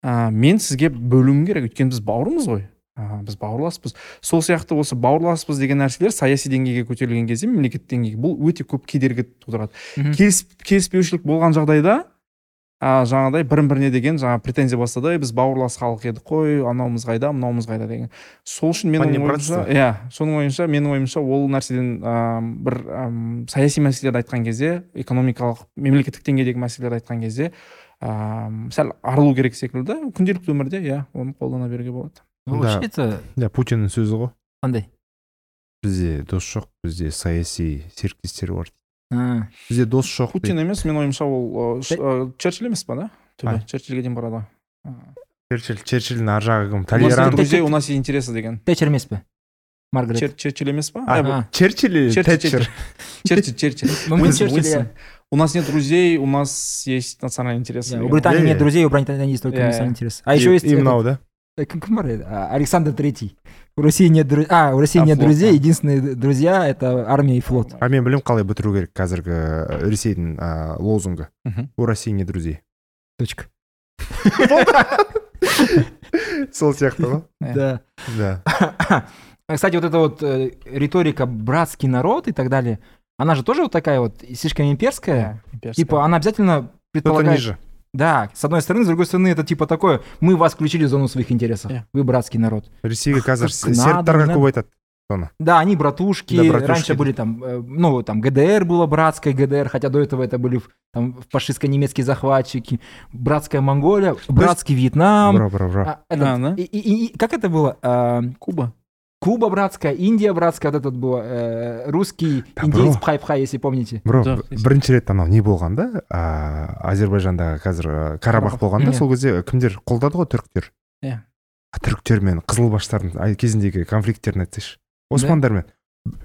ә, мен сізге бөлуім керек. Өйткені біз бауырмыз ғой. Ә, біз бауырласпыз. Сол сияқты осы бауырласпыз деген нәрселер саяси деңгейге көтерілген кезде мемлекеттік деңгейге бұл өте көп кедергі тудырады. Келіс, келіспеушілік болған жағдайда а, жаңағыдай бірін біріне деген жаңа претензия бастады. «Ей, біз бауырлас халық едік қой анауымыз қайда мынауымыз қайда деген. Сол үшін менің ойымша иә соның ойынша менің ойымша ол нәрседен ә, бір әм, саяси мәселелерді айтқан кезде экономикалық мемлекеттік деңгейдегі мәселелерді айтқан кезде ә, сәл арылу керек секілді. Күнделікті өмірде иә оны қолдана беруге болады. Да. вообще это иә путиннің сөзі ғой. Қандай? Бізде дос жоқ бізде саяси серіктестер бар. Бізде дос жоқ путин дейді. емес менің ойымша ол черчилль емес па да? Түбі черчилльге дейін барады ғой черчилль черчилльдің ар жағы кім у нас нет толерант друзей у нас есть интересы деген тэтчер емес пе маргарет. Чер- черчилль емес па черчилль тэтчер? Черчилль. Черчилль мүмкін у нас нет друзей у нас есть национальные интересы у британии нет друзей у британии есть только Иә, национальный иә. интерес а еще есть и мынау да? кім кім бар еді александр третий. у россии нет друзей а у россии А, нет флот, друзей а. единственные друзья это армия и флот а мен білемін қалай бітіру керек қазіргі ә, ресейдің ә, лозунгы Мгм. у россии нет друзей точка сол сияқты ғой *laughs* Иә. да да *laughs* Кстати, вот эта вот э, риторика братский народ и так далее, она же тоже вот такая вот слишком имперская. Иә, имперская. Типа, она обязательно кто-то предполагает... Да, с одной стороны, с другой стороны, это типа такое, мы вас включили в зону своих интересов, Иә. вы братский народ. ресейге қазір как надо, сербтарға не көп надо. айтады соны Да, они братушки, Да, братушки, раньше были там, э, ну, там ГДР было братское ГДР, хотя до этого это были там фашистско-немецкие захватчики, братская Монголия, братский Вьетнам. бра бра бра а, этот, А, да? и, и- и как это было? А, Куба Куба братская, Индия братская, вот этот был э, русский Да, индеец бро. Пхай-Пхай, если помните. бро Да, бірінші рет анау не болғанда ә, әзербайжандағы қазір ә, карабах болғанда Иә. сол кезде кімдер қолдады ғой түріктер Иә. А, түріктер мен қызылбаштардың ай- кезіндегі конфликттерін айтсайшы османдармен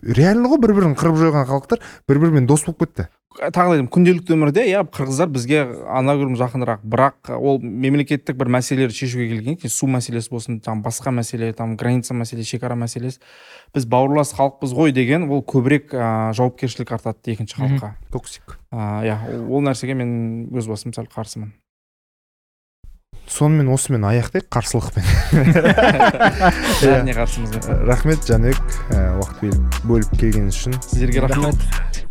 реально ғой бір бірін қырып жойған халықтар бір бірімен дос болып кетті тағы да айтамын күнделікті өмірде иә қырғыздар бізге анағұрлым жақынырақ. Бірақ ол мемлекеттік бір мәселелерді шешуге келген кезде су мәселесі болсын там басқа мәселе там граница мәселе шекара мәселесі. Біз бауырлас халықпыз ғой деген ол көбірек ә, жауапкершілік артады екінші халыққа. Токсик. Иә ол- нәрсеге мен өз басым сәл қарсымын. Сонымен осымен аяқтайық қарсылықпен. *laughs* Бәріне қарсымыз. Рахмет жәнібек уақыт бөліп келгеніңіз үшін. Сіздерге Рахмет.